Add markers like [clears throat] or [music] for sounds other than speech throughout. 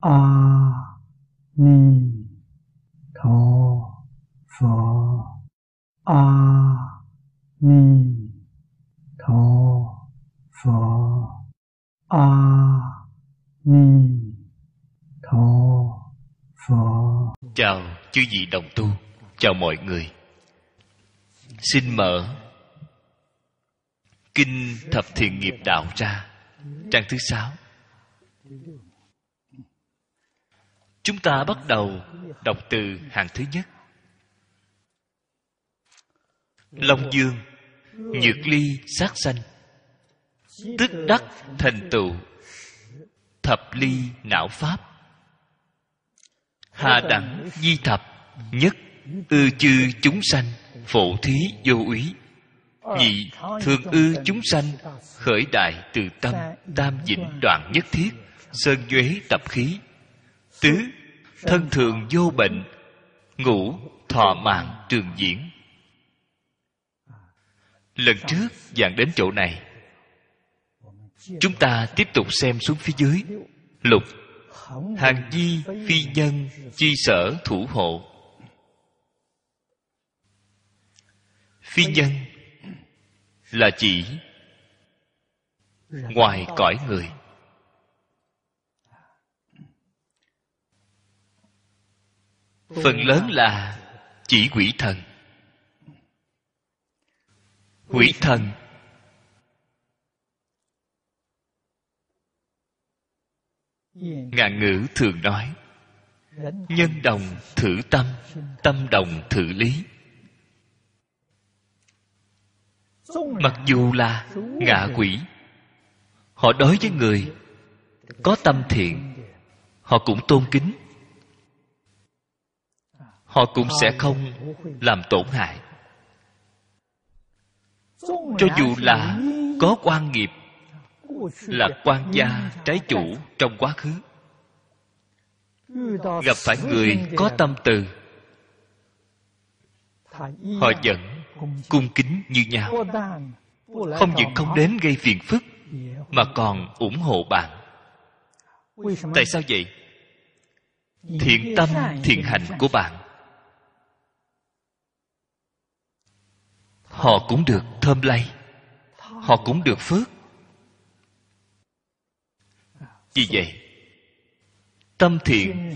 a ni tho phở a ni tho phở a ni tho phở chào chư vị đồng tu, chào mọi người. Xin mở kinh thập thiện nghiệp đạo ra, trang thứ sáu chúng ta bắt đầu đọc từ hàng thứ nhất. Long dương, nhược ly, sát sanh. Tức đắc thành tựu, thập ly não pháp. Hà đẳng di thập, nhất ư chư chúng sanh, phổ thí vô úy. Nhị thường ư chúng sanh, khởi đại từ tâm, tam vĩnh đoạn nhất thiết, sơn nhuế tập khí. Tứ thân thường vô bệnh, ngủ thọ mạng trường diễn. Lần trước giảng đến chỗ này, chúng ta tiếp tục xem xuống phía dưới. Lục, hàng di, phi nhân, chi sở, thủ hộ. Phi nhân là chỉ ngoài cõi người. Phần lớn là chỉ quỷ thần. Quỷ thần. Ngạn ngữ thường nói, nhân đồng thử tâm tâm đồng thử lý. Mặc dù là ngạ quỷ, họ đối với người có tâm thiện, họ cũng tôn kính họ cũng sẽ không làm tổn hại. Cho dù là có quan nghiệp, là quan gia, trái chủ trong quá khứ, gặp phải người có tâm từ, họ vẫn cung kính như nhau. Không những không đến gây phiền phức, mà còn ủng hộ bạn. Tại sao vậy? Thiện tâm, thiện hành của bạn họ cũng được thơm lây. Họ cũng được phước. Vì vậy, tâm thiện,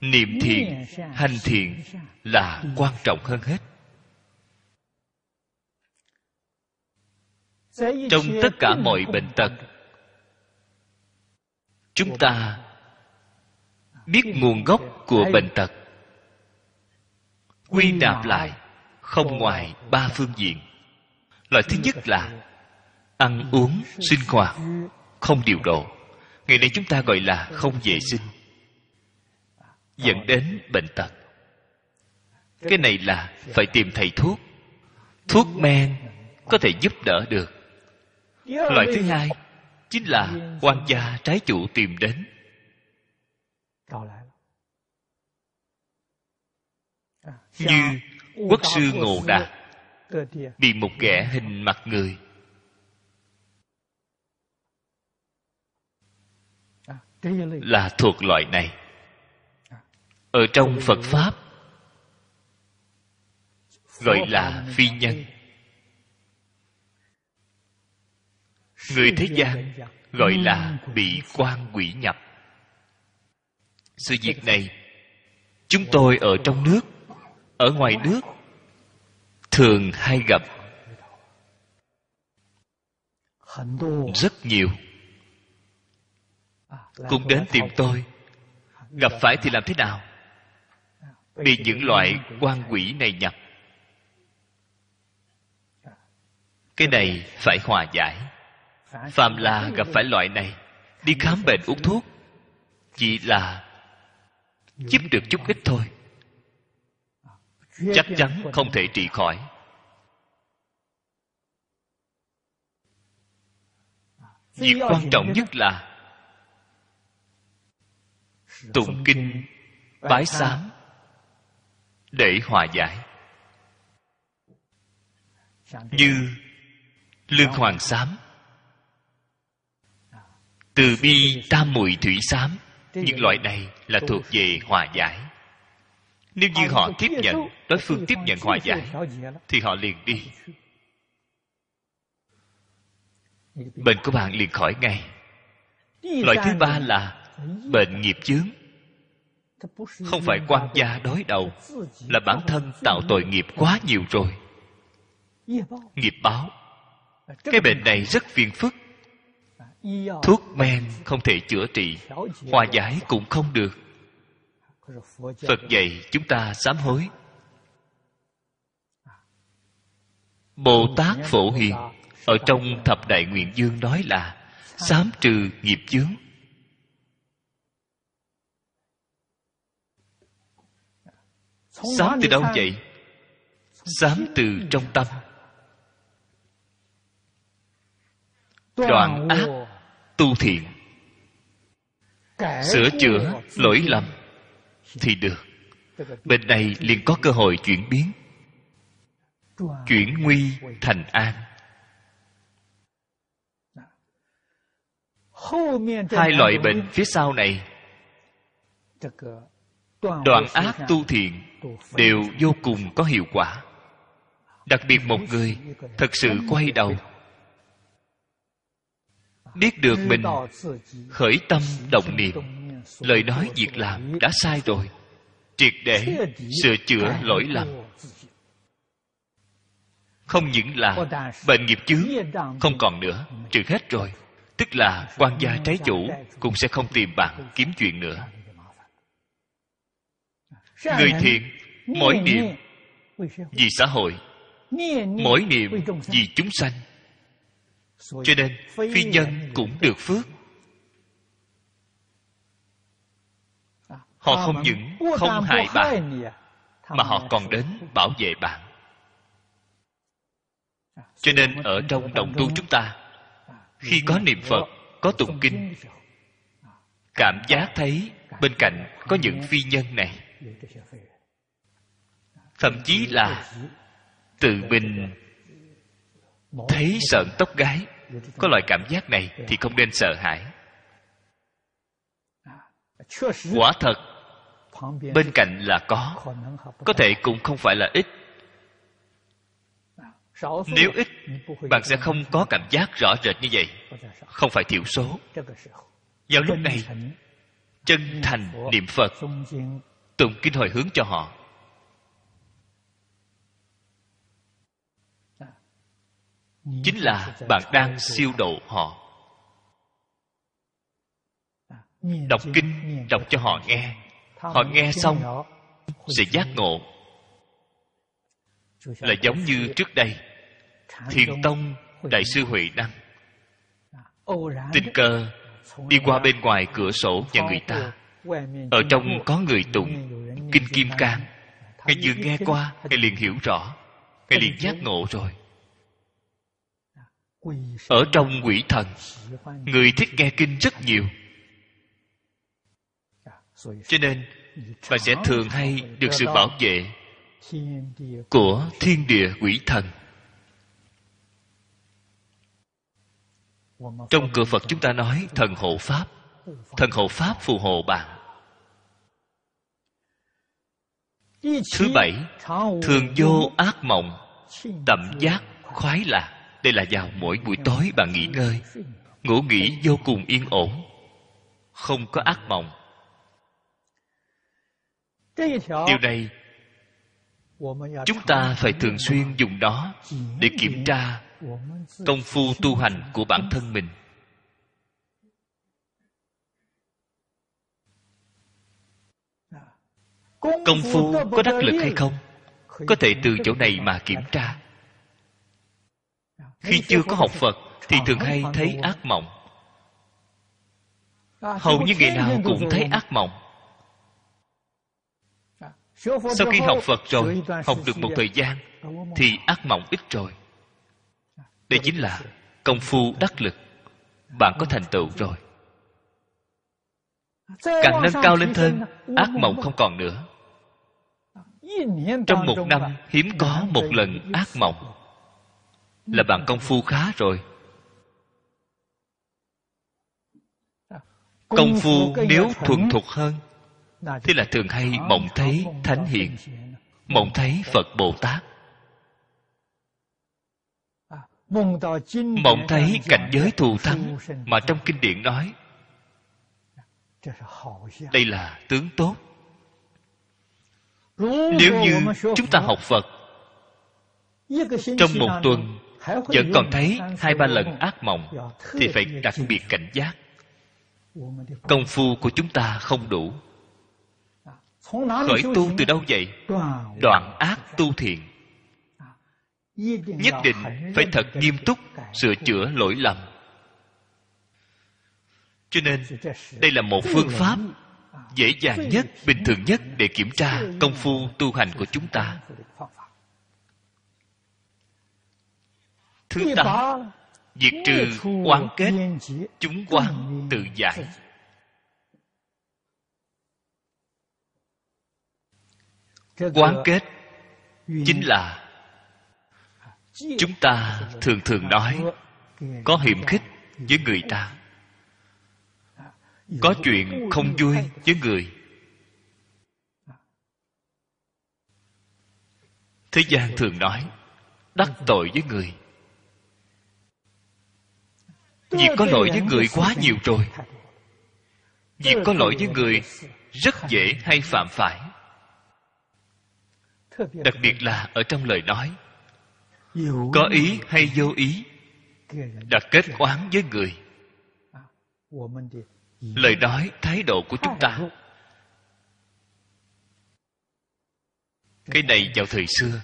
niệm thiện, hành thiện là quan trọng hơn hết. Trong tất cả mọi bệnh tật, chúng ta biết nguồn gốc của bệnh tật, quy nạp lại không ngoài ba phương diện. Loại thứ nhất là ăn uống, sinh hoạt, không điều độ. Ngày nay chúng ta gọi là không vệ sinh, dẫn đến bệnh tật. Cái này là phải tìm thầy thuốc. Thuốc men có thể giúp đỡ được. Loại thứ hai chính là quan gia trái chủ tìm đến. Như quốc sư ngộ đạt bị một kẻ hình mặt người. Là thuộc loại này. Ở trong phật pháp, gọi là phi nhân. Người thế gian gọi là bị quan quỷ nhập. Sự việc này, chúng tôi ở trong nước, ở ngoài nước thường hay gặp rất nhiều. Cũng đến tìm tôi, gặp phải thì làm thế nào? Bị những loại quan quỷ này nhập. Cái này phải hòa giải. Phàm là gặp phải loại này, đi khám bệnh uống thuốc chỉ là giúp được chút ít thôi chắc chắn không thể trị khỏi. Việc quan trọng nhất là tụng kinh bái sám. để hòa giải. Như lương hoàng sám từ bi tam mùi thủy sám. Những loại này là thuộc về hòa giải nếu như họ tiếp nhận đối phương tiếp nhận hòa giải thì họ liền đi. Bệnh của bạn liền khỏi ngay. Loại thứ ba là bệnh nghiệp chướng. Không phải quan gia đối đầu là bản thân tạo tội nghiệp quá nhiều rồi. Nghiệp báo. Cái bệnh này rất phiền phức. Thuốc men không thể chữa trị hòa giải cũng không được phật dạy chúng ta sám hối. Bồ tát phổ hiền ở trong thập đại nguyện dương nói là sám trừ nghiệp chướng. Sám từ đâu vậy? Sám từ trong tâm. Đoạn ác tu thiện. Sửa chữa lỗi lầm thì được. Bên này liền có cơ hội chuyển biến. Chuyển nguy thành an. Hai loại bệnh phía sau này, đoạn ác tu thiện đều vô cùng có hiệu quả. Đặc biệt một người thật sự quay đầu. Biết được mình khởi tâm động niệm lời nói việc làm đã sai rồi. Triệt để sửa chữa lỗi lầm. Không những là bệnh nghiệp chướng, không còn nữa. Trừ hết rồi. Tức là quan gia trái chủ cũng sẽ không tìm bạn kiếm chuyện nữa. Người thiện, mỗi niệm vì xã hội, mỗi niệm vì chúng sanh. Cho nên phi nhân cũng được phước. Họ không những không hại bạn mà họ còn đến bảo vệ bạn. Cho nên ở trong đồng tu chúng ta khi có niệm phật có tụng kinh cảm giác thấy bên cạnh có những phi nhân này. thậm chí là tự mình thấy sợn tóc gái có loại cảm giác này thì không nên sợ hãi. Quả thật bên cạnh là có có thể cũng không phải là ít。nếu ít bạn sẽ không có cảm giác rõ rệt như vậy không phải thiểu số。vào lúc này chân thành niệm phật tụng kinh hồi hướng cho họ。chính là bạn đang siêu độ họ。đọc kinh đọc cho họ nghe họ nghe xong, sẽ giác ngộ. Là giống như trước đây, thiền tông đại sư huệ năng, tình cờ đi qua bên ngoài cửa sổ nhà người ta. Ở trong có người tụng kinh kim cang. Ngài vừa nghe qua, ngài liền hiểu rõ. Ngài liền giác ngộ rồi. Ở trong quỷ thần, người thích nghe kinh rất nhiều cho nên bạn sẽ thường hay được sự bảo vệ của thiên địa quỷ thần. Trong cửa phật chúng ta nói thần hộ pháp. Thần hộ pháp phù hộ bạn. Thứ bảy, thường vô ác mộng, tầm giác khoái lạc. Đây là vào mỗi buổi tối bạn nghỉ ngơi. Ngủ nghỉ vô cùng yên ổn. Không có ác mộng điều này chúng ta phải thường xuyên dùng đó để kiểm tra công phu tu hành của bản thân mình. Công phu có đắc lực hay không? Có thể từ chỗ này mà kiểm tra. Khi chưa có học phật thì thường hay thấy ác mộng. Hầu như ngày nào cũng thấy ác mộng sau khi học phật rồi học được một thời gian thì ác mộng ít rồi. Đây chính là công phu đắc lực. Bạn có thành tựu rồi. Càng nâng cao lên thêm ác mộng không còn nữa. Trong một năm hiếm có một lần ác mộng. là bạn công phu khá rồi. Công phu nếu thuần thục hơn thế là thường hay mộng thấy thánh hiện mộng thấy phật bồ tát. Mộng thấy cảnh giới thù thắng mà trong kinh điển nói, đây là tướng tốt. Nếu như chúng ta học phật, trong một tuần vẫn còn thấy hai ba lần ác mộng thì phải đặc biệt cảnh giác. Công phu của chúng ta không đủ khởi tu từ đâu vậy? Đoạn ác tu thiện. Nhất định phải thật nghiêm túc sửa chữa lỗi lầm. Cho nên đây là một phương pháp dễ dàng nhất bình thường nhất để kiểm tra công phu tu hành của chúng ta. thứ tám diệt trừ oán kết chúng quan tự giải quán kết chính là chúng ta thường thường nói có hiểm khích với người ta. Có chuyện không vui với người. Thế gian thường nói đắc tội với người. Việc có lỗi với người quá nhiều rồi. Việc có lỗi với người rất dễ hay phạm phải đặc biệt là ở trong lời nói. Có ý. hay vô ý đã kết oán với người. Lời nói thái độ của chúng ta. Cái này vào thời xưa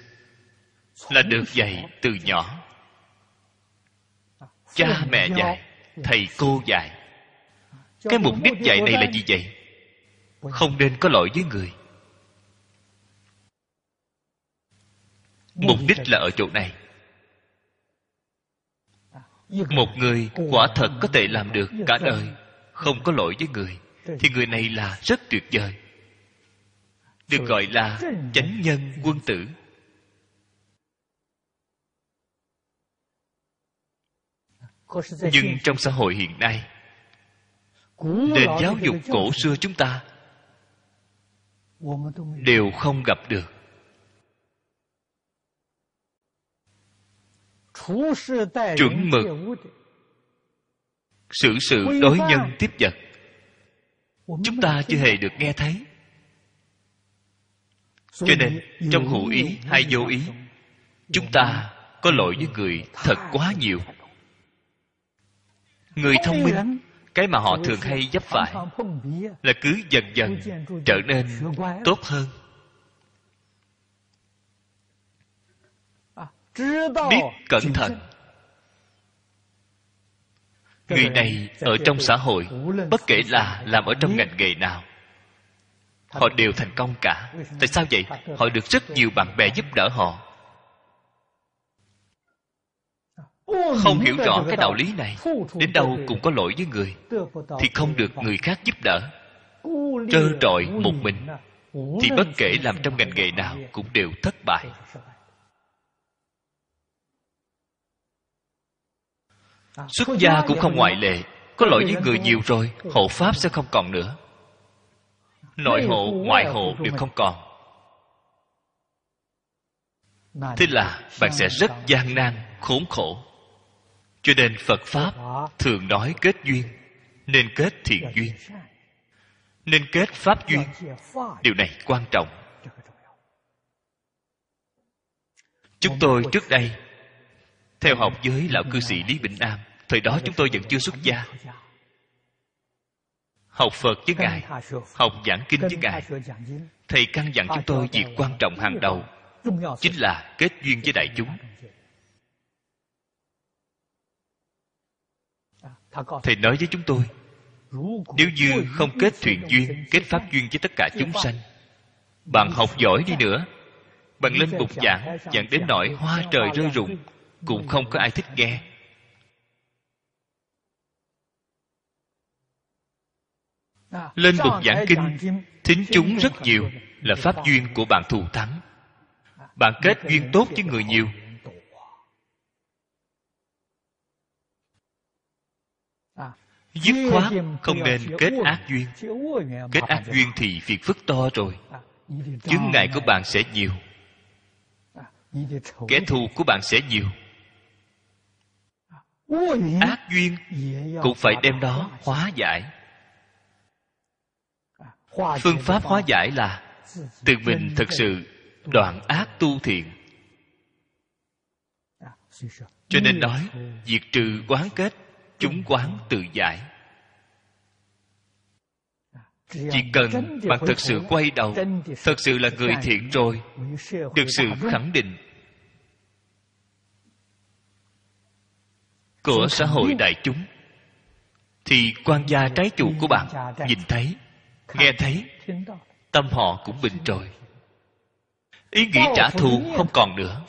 là được dạy từ nhỏ. Cha mẹ dạy thầy cô dạy. Cái mục đích dạy này là gì vậy? Không nên có lỗi với người mục đích là ở chỗ này. Một người quả thật có thể làm được cả đời không có lỗi với người thì người này là rất tuyệt vời. Được gọi là chánh nhân quân tử. Nhưng trong xã hội hiện nay nền giáo dục cổ xưa chúng ta đều không gặp được chuẩn mực xử sự đối nhân tiếp vật。Chúng ta chưa hề được nghe thấy. Cho nên trong hữu ý hay vô ý chúng ta có lỗi với người thật quá nhiều. người thông minh cái mà họ thường hay dấp phải là cứ dần dần trở nên tốt hơn biết cẩn thận. người này ở trong xã hội bất kể là làm ở trong ngành nghề nào họ đều thành công cả. tại sao vậy? họ được rất nhiều bạn bè giúp đỡ họ. Không hiểu rõ cái đạo lý này đến đâu cũng có lỗi với người. thì không được người khác giúp đỡ. Trơ trọi một mình. Thì bất kể làm trong ngành nghề nào cũng đều thất bại xuất gia cũng không ngoại lệ có lỗi với người nhiều rồi hộ pháp sẽ không còn nữa. Nội hộ ngoại hộ đều không còn. Thế là bạn sẽ rất gian nan khốn khổ. Cho nên phật pháp thường nói kết duyên nên kết thiện duyên. Nên kết pháp duyên. điều này quan trọng. Chúng tôi trước đây theo học với lão cư sĩ lý bình nam, thời đó chúng tôi vẫn chưa xuất gia. Học phật với ngài, học giảng kinh với ngài. Thầy căn dặn chúng tôi việc quan trọng hàng đầu, chính là kết duyên với đại chúng. Thầy nói với chúng tôi, nếu như không kết thuyền duyên, kết pháp duyên với tất cả chúng sanh, bạn học giỏi đi nữa. Bạn lên bục giảng giảng đến nỗi hoa trời rơi rụng cũng không có ai thích nghe. Lên bục giảng kinh, thính chúng rất nhiều, là pháp duyên của bạn thù thắng. Bạn kết duyên tốt với người nhiều. Dứt khoát không nên kết ác duyên. Kết ác duyên thì việc phức to rồi. Chướng ngại của bạn sẽ nhiều. Kẻ thù của bạn sẽ nhiều ác duyên. Cũng phải đem nó hóa giải. Phương pháp hóa giải là tự mình thực sự đoạn ác tu thiện. Cho nên nói diệt trừ quán kết chúng quán tự giải. Chỉ cần bạn thật sự quay đầu thật sự là người thiện rồi được sự khẳng định của xã hội đại chúng. Thì quan gia trái chủ của bạn nhìn thấy, nghe thấy, tâm họ cũng bình rồi. Ý nghĩ trả thù không còn nữa.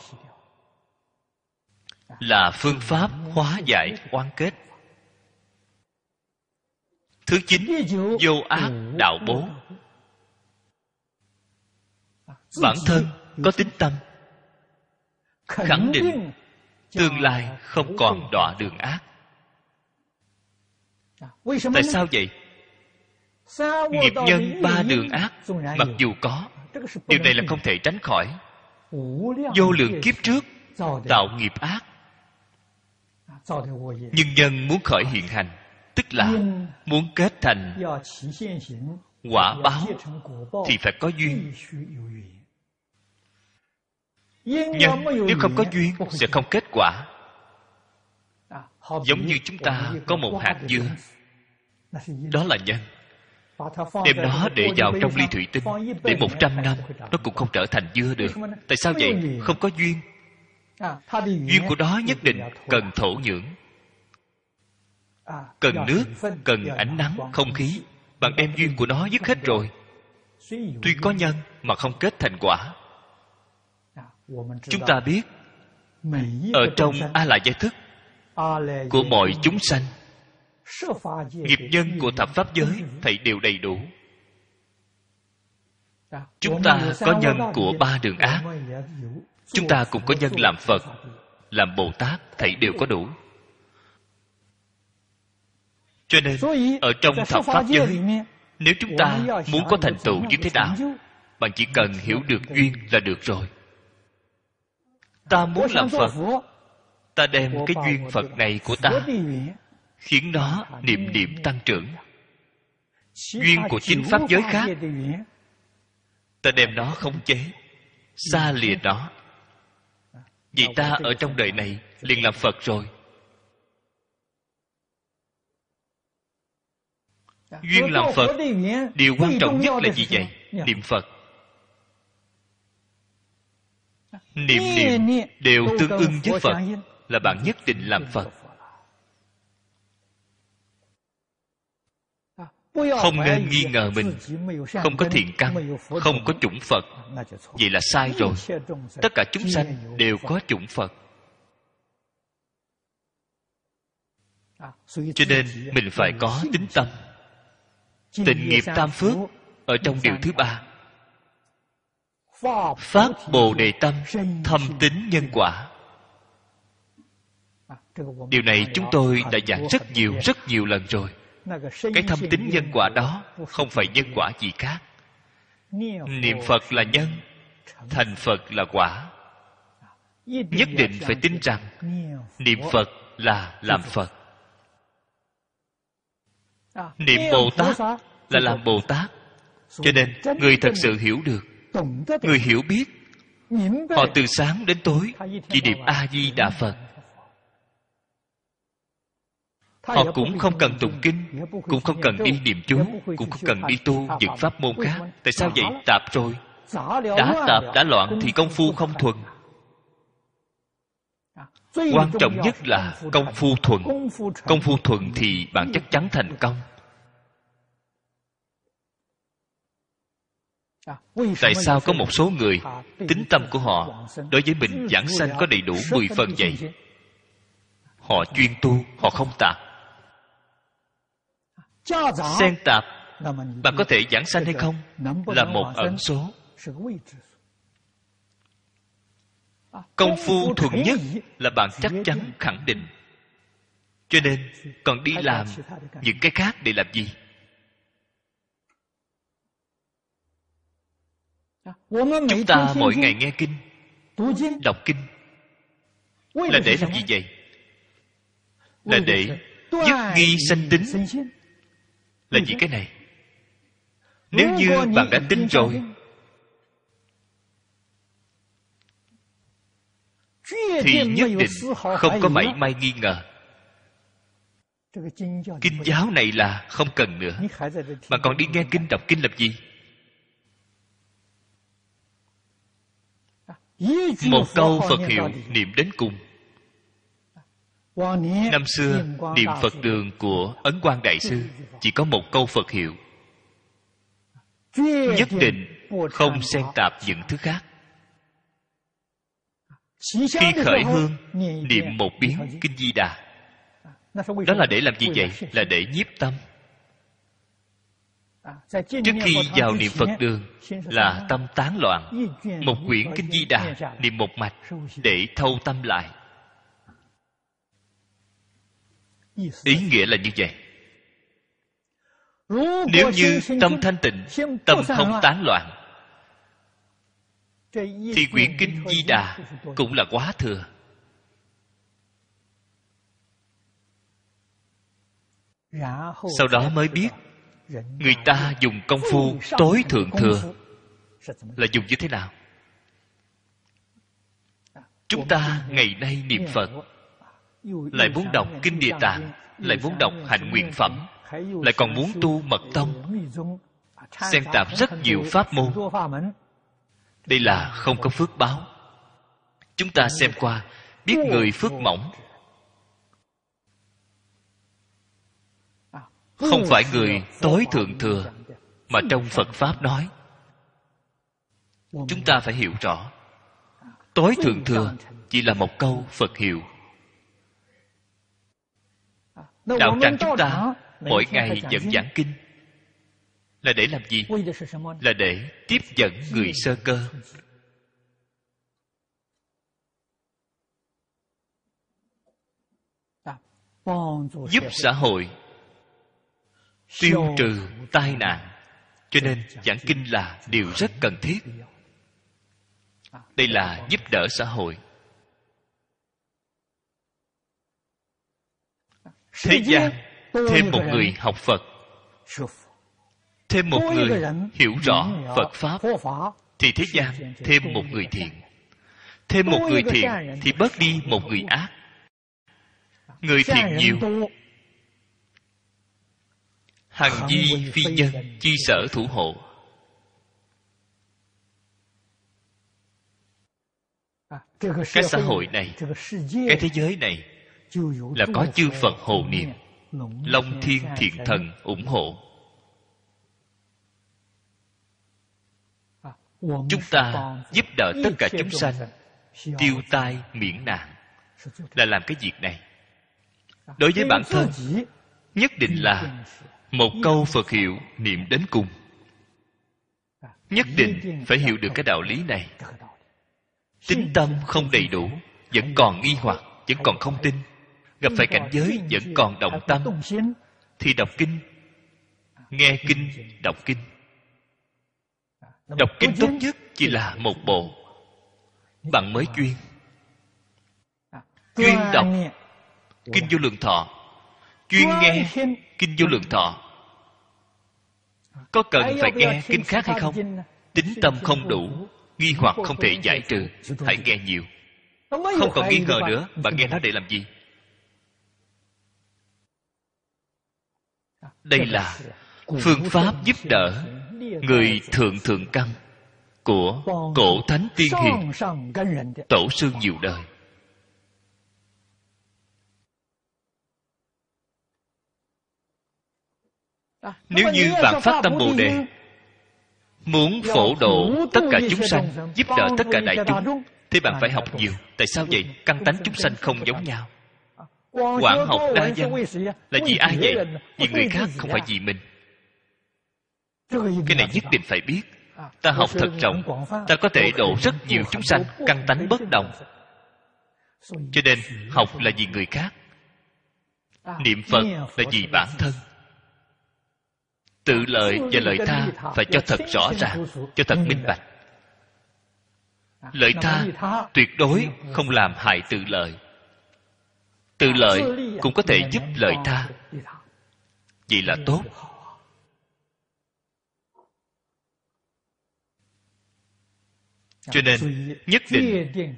Là phương pháp hóa giải oán kết. Thứ chín, vô ác đạo bố. Bản thân có tính tâm, khẳng định tương lai không còn đọa đường ác. Tại sao vậy? Nghiệp nhân ba đường ác, mặc dù có, điều này là không thể tránh khỏi. Vô lượng kiếp trước, tạo nghiệp ác. Nhưng nhân muốn khởi hiện hành, tức là muốn kết thành quả báo, thì phải có duyên nhân nếu không có duyên sẽ không kết quả. Giống như chúng ta có một hạt dưa. Đó là nhân. Đem nó để vào trong ly thủy tinh. để một trăm năm nó cũng không trở thành dưa được. Tại sao vậy? không có duyên. Duyên của đó nhất định cần thổ nhưỡng. Cần nước cần ánh nắng không khí bạn đem duyên của nó dứt hết rồi. Tuy có nhân mà không kết thành quả chúng ta biết ở trong a la giải thức của mọi chúng sanh nghiệp nhân của thập pháp giới thầy đều đầy đủ. Chúng ta có nhân của ba đường ác. chúng ta cũng có nhân làm phật làm bồ tát thầy đều có đủ. Cho nên ở trong thập pháp giới nếu chúng ta muốn có thành tựu như thế nào bạn chỉ cần hiểu được duyên là được rồi ta muốn làm phật. ta đem cái duyên phật này của ta khiến nó niệm niệm tăng trưởng. Duyên của chính pháp giới khác. ta đem nó khống chế xa lìa nó. Vì ta ở trong đời này liền làm phật rồi. Duyên làm phật điều quan trọng nhất là gì vậy? Niệm phật niệm niệm đều tương ưng với phật là bạn nhất định làm phật. Không nên nghi ngờ mình không có thiện căn không có chủng phật. Vậy là sai rồi. Tất cả chúng sanh đều có chủng phật. Cho nên mình phải có tính tâm. Tịnh nghiệp tam phước ở trong điều thứ ba phát bồ đề tâm thâm tính nhân quả. Điều này chúng tôi đã giảng rất nhiều rất nhiều lần rồi. Cái thâm tính nhân quả đó không phải nhân quả gì khác. Niệm phật là nhân, thành phật là quả. Nhất định phải tin rằng niệm phật là làm phật. Niệm bồ tát là làm bồ tát. Cho nên, người thật sự hiểu được người hiểu biết. họ từ sáng đến tối chỉ niệm a di đà phật. Họ cũng không cần tụng kinh cũng không cần đi niệm chú cũng không cần đi tu những pháp môn khác. tại sao vậy? Tạp rồi. Đã tạp đã loạn thì công phu không thuần. quan trọng nhất là công phu thuần. Công phu thuần thì bạn chắc chắn thành công tại sao có một số người tính tâm của họ đối với mình giảng sanh có đầy đủ mười phần vậy? Họ chuyên tu, họ không tạp. Xen tạp, bạn có thể giảng sanh hay không là một ẩn số. Công phu thuần nhất là bạn chắc chắn khẳng định. Cho nên, còn đi làm những cái khác để làm gì? Chúng ta mỗi ngày nghe kinh đọc kinh là để làm gì vậy? Là để dứt nghi sanh tính. Là gì cái này. Nếu như bạn đã tin rồi thì nhất định không có mảy may nghi ngờ. Kinh giáo này là không cần nữa. Mà còn đi nghe kinh đọc kinh làm gì một câu phật hiệu niệm đến cùng. Năm xưa niệm phật đường của ấn quang đại sư chỉ có một câu phật hiệu. Nhất định không xen tạp những thứ khác. Khi khởi hương niệm một biến kinh di đà. Đó là để làm gì vậy? Là để nhiếp tâm trước khi vào niệm phật đường là tâm tán loạn. một quyển kinh di đà niệm một mạch để thâu tâm lại. Ý nghĩa là như vậy. Nếu như tâm thanh tịnh tâm không tán loạn thì quyển kinh di đà cũng là quá thừa. Sau đó mới biết người ta dùng công phu tối thượng thừa là dùng như thế nào? Chúng ta ngày nay niệm phật, lại muốn đọc kinh địa tạng, lại muốn đọc hạnh nguyện phẩm, lại còn muốn tu mật tông, xen tạp rất nhiều pháp môn. Đây là không có phước báo. Chúng ta xem qua, biết người phước mỏng không phải người tối thượng thừa mà trong phật pháp nói. Chúng ta phải hiểu rõ tối thượng thừa chỉ là một câu phật hiệu. Đạo tràng chúng ta mỗi ngày dẫn giảng kinh. Là để làm gì? Là để tiếp dẫn người sơ cơ. Giúp xã hội tiêu trừ tai nạn. Cho nên giảng kinh là điều rất cần thiết. đây là giúp đỡ xã hội. Thế gian thêm một người học phật. Thêm một người hiểu rõ phật pháp thì thế gian thêm một người thiện. Thêm một người thiện thì bớt đi một người ác. Người thiện nhiều hằng di phi nhân chi sở thủ hộ. Cái xã hội này cái thế giới này là có chư phật hộ niệm long thiên thiện thần ủng hộ. Chúng ta giúp đỡ tất cả chúng sanh tiêu tai miễn nạn. là làm cái việc này. Đối với bản thân nhất định là một câu phật hiệu, niệm đến cùng. Nhất định phải hiểu được cái đạo lý này. Tính tâm không đầy đủ, vẫn còn nghi hoặc, vẫn còn không tin. Gặp phải cảnh giới vẫn còn động tâm, thì đọc kinh, nghe kinh, đọc kinh. Đọc kinh tốt nhất chỉ là một bộ, bạn mới chuyên. Chuyên đọc. Kinh vô lượng thọ chuyên nghe kinh vô lượng thọ. Có cần phải nghe kinh khác hay không? tính tâm không đủ nghi hoặc không thể giải trừ. hãy nghe nhiều. Không còn nghi ngờ nữa. Bạn nghe nó để làm gì? Đây là phương pháp giúp đỡ người thượng thượng căn của cổ thánh tiên hiền tổ sư nhiều đời nếu như bạn phát tâm bồ đề muốn phổ độ tất cả chúng sanh giúp đỡ tất cả đại chúng thì bạn phải học nhiều. Tại sao vậy? căn tánh chúng sanh không giống nhau. Quảng học đa văn là vì ai vậy? vì người khác không phải vì mình. Cái này nhất định phải biết. Ta học thật rộng. ta có thể độ rất nhiều chúng sanh căn tánh bất đồng. cho nên học là vì người khác. Niệm phật là vì bản thân tự lợi và lợi tha phải cho thật rõ ràng, cho thật minh bạch. Lợi tha tuyệt đối không làm hại tự lợi tự lợi cũng có thể giúp lợi tha. Vì là tốt. Cho nên, nhất định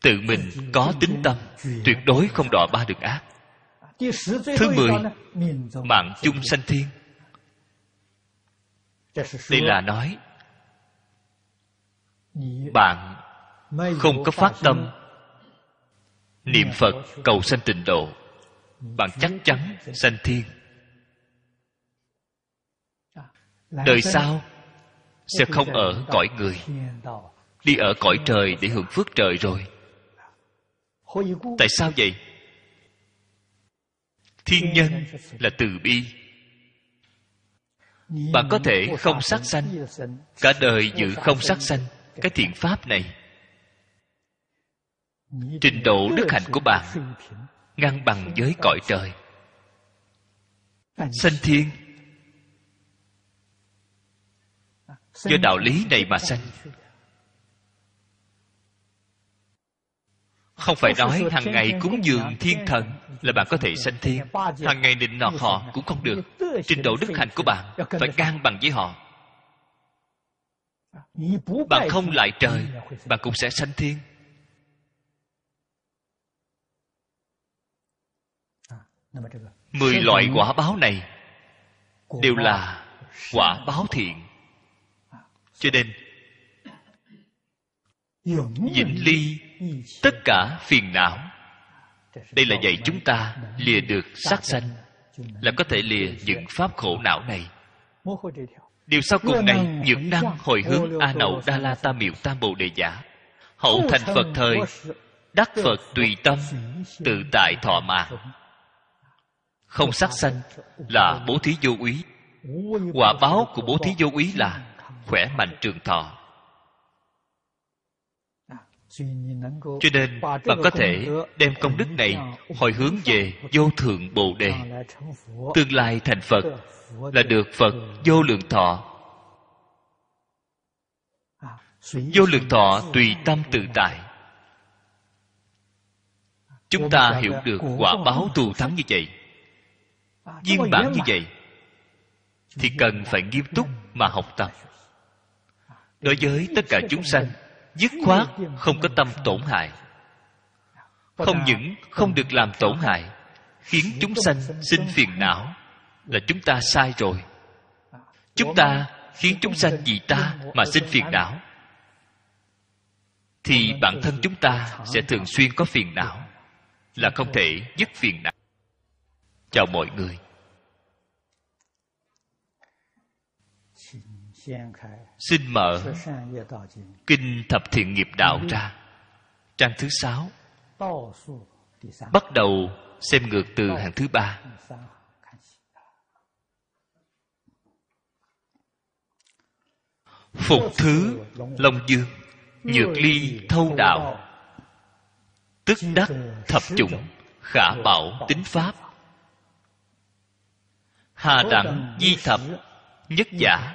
tự mình có tính tâm, tuyệt đối không đọa ba đường ác. Thứ mười, mạng chung sanh thiên đây là nói bạn không có phát tâm. niệm phật cầu sanh tịnh độ bạn chắc chắn sanh thiên. Đời sau sẽ không ở cõi người đi ở cõi trời để hưởng phước trời rồi. Tại sao vậy? Thiên nhân là từ bi bạn có thể không sát sanh. Cả đời giữ không sát sanh. Cái thiện pháp này. Trình độ đức hạnh của bạn ngang bằng với cõi trời. Sanh thiên. Do đạo lý này mà sanh. Không phải nói hàng ngày cúng dường thiên thần là bạn có thể sanh thiên. Hàng ngày định nọt họ cũng không được. Trình độ đức hạnh của bạn phải ngang bằng với họ. Bạn không lại trời bạn cũng sẽ sanh thiên. Mười loại quả báo này đều là quả báo thiện. Cho nên vĩnh ly tất cả phiền não. Đây là dạy chúng ta lìa được sát sanh, là có thể lìa những pháp khổ não này. Điều sau cùng này những năng hồi hướng a nậu đa la tam miệu tam bồ đề giả hậu thành phật thời, đắc phật tùy tâm, tự tại thọ mạng không sát sanh là bố thí vô úy. Quả báo của bố thí vô úy là khỏe mạnh trường thọ cho nên bạn có thể đem công đức này hồi hướng về vô thượng bồ đề. Tương lai thành phật là được phật vô lượng thọ. Vô lượng thọ tùy tâm tự tại. Chúng ta hiểu được quả báo thù thắng như vậy. Viên bản như vậy thì cần phải nghiêm túc mà học tập. Đối với tất cả chúng sanh dứt khoát không có tâm tổn hại. Không những không được làm tổn hại, khiến chúng sanh sinh phiền não là chúng ta sai rồi. Chúng ta khiến chúng sanh vì ta mà sinh phiền não, thì bản thân chúng ta sẽ thường xuyên có phiền não, là không thể dứt phiền não. Chào mọi người. Xin mở kinh thập thiện nghiệp đạo ra. Trang thứ sáu. bắt đầu xem ngược từ hàng thứ ba. phục thứ long dương nhược ly thâu đạo. Tức đắc thập chủng khả bảo tính pháp. hà đẳng di thập nhất giả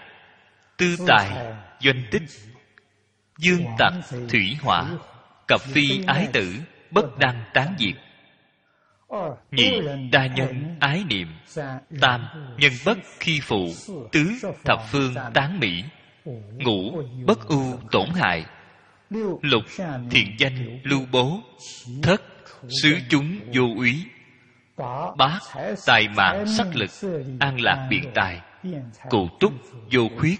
tư tài doanh tích dương tặc thủy hỏa cập phi ái tử bất đăng tán diệt nhị đa nhân ái niệm tam nhân bất khi phụ tứ thập phương tán mỹ ngũ bất ưu tổn hại lục thiện danh lưu bố thất xứ chúng vô úy bát tài mạng sắc lực an lạc biện tài cụ túc vô khuyết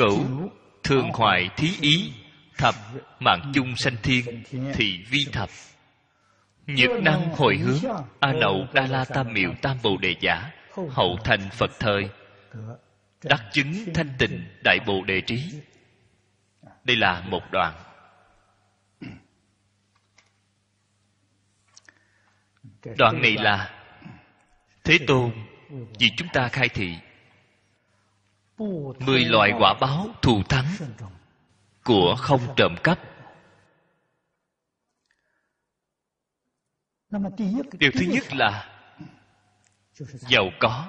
cửu thường hoại thí ý thập mạng chung sanh thiên thì vi thập. Nhược năng hồi hướng a nậu đa la tam miệu tam bồ đề giả hậu thành phật thời. Đắc chứng thanh tịnh đại bồ đề trí. Đây là một đoạn. Đoạn này là thế tôn. vì chúng ta khai thị mười loại quả báo thù thắng của không trộm cắp. Điều thứ nhất là giàu có.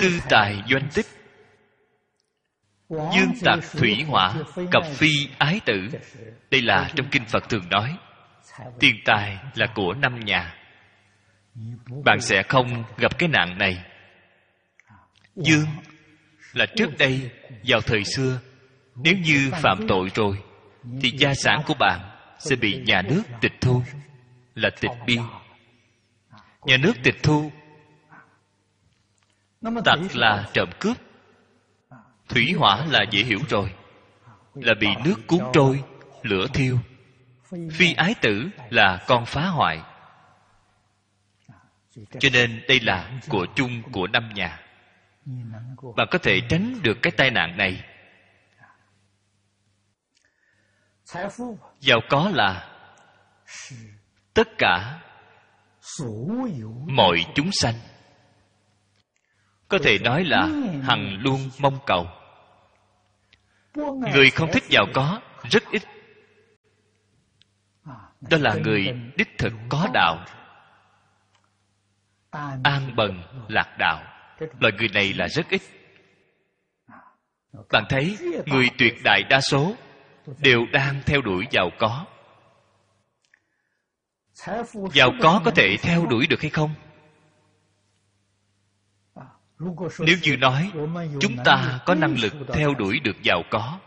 Tư tài doanh tích. Dương tạc thủy hỏa cập phi ái tử. Đây là trong kinh phật thường nói, tiền tài là của năm nhà bạn sẽ không gặp cái nạn này. Dương là trước đây, vào thời xưa, nếu như phạm tội rồi, thì gia sản của bạn sẽ bị nhà nước tịch thu, là tịch biên. Nhà nước tịch thu tặc là trộm cướp, thủy hỏa là dễ hiểu rồi, là bị nước cuốn trôi, lửa thiêu. Phi ái tử là con phá hoại cho nên đây là của chung của năm nhà. Bạn có thể tránh được cái tai nạn này. Giàu có là tất cả mọi chúng sanh. Có thể nói là hằng luôn mong cầu. Người không thích giàu có, rất ít. Đó là người đích thực có đạo an bần lạc đạo. Loại người này là rất ít. Bạn thấy, người tuyệt đại đa số đều đang theo đuổi giàu có. Giàu có có thể theo đuổi được hay không? Nếu như nói, chúng ta có năng lực theo đuổi được giàu có,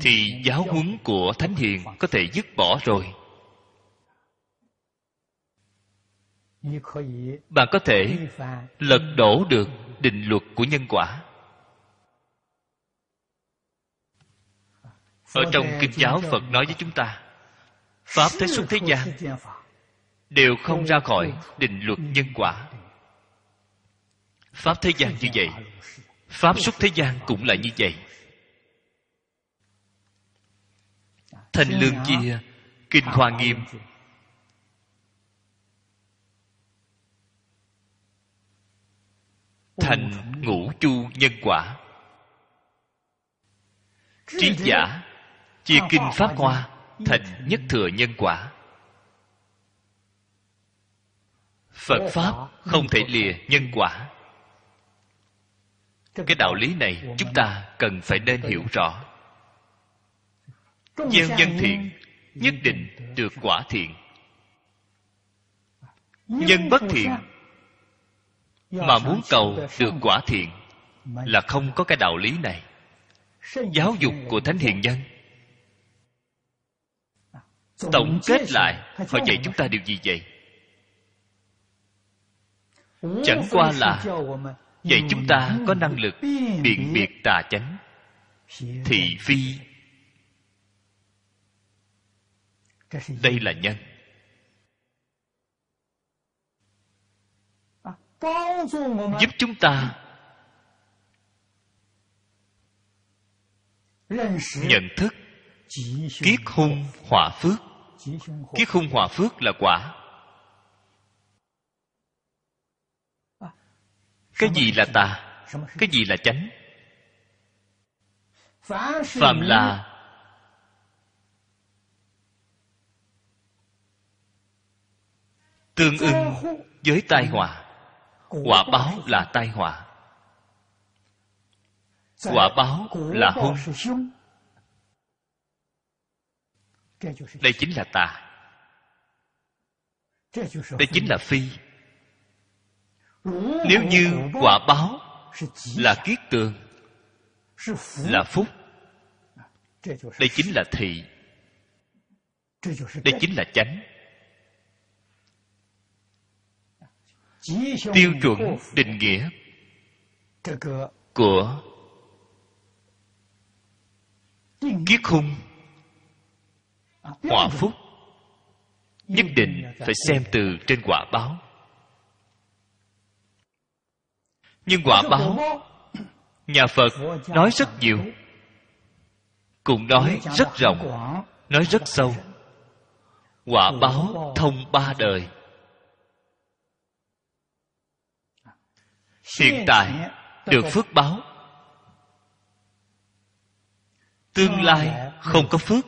thì giáo huấn của thánh hiền có thể dứt bỏ rồi. Bạn có thể lật đổ được định luật của nhân quả. Ở trong kinh giáo phật nói với chúng ta pháp thế xuất thế gian đều không ra khỏi định luật nhân quả. pháp thế gian như vậy pháp xuất thế gian cũng là như vậy. Thanh lương chia kinh hoa nghiêm thành ngũ chu nhân quả. Trí giả chia kinh pháp hoa thành nhất thừa nhân quả. Phật pháp không thể lìa nhân quả. Cái đạo lý này chúng ta cần phải nên hiểu rõ. Gieo nhân thiện nhất định được quả thiện. Nhân bất thiện mà muốn cầu được quả thiện là không có cái đạo lý này. Giáo dục của thánh hiền nhân. Tổng kết lại họ dạy chúng ta điều gì vậy? Chẳng qua là dạy chúng ta có năng lực biện biệt tà chánh. Thị phi. Đây là nhân giúp chúng ta nhận thức kiết hung hỏa phước. Kiết hung hỏa phước là quả. Cái gì là tà? Cái gì là chánh? Phạm là tương ưng với tai họa quả báo là tai họa. Quả báo là hung. Đây chính là tà. Đây chính là phi. Nếu như quả báo là kiết tường, là phúc, đây chính là thị. Đây chính là chánh. Tiêu chuẩn định nghĩa của kiết hung, họa phúc, nhất định phải xem từ trên quả báo. Nhưng quả báo, nhà phật nói rất nhiều, cũng nói rất rộng, nói rất sâu. Quả báo thông ba đời. Hiện tại được phước báo. Tương lai không có phước.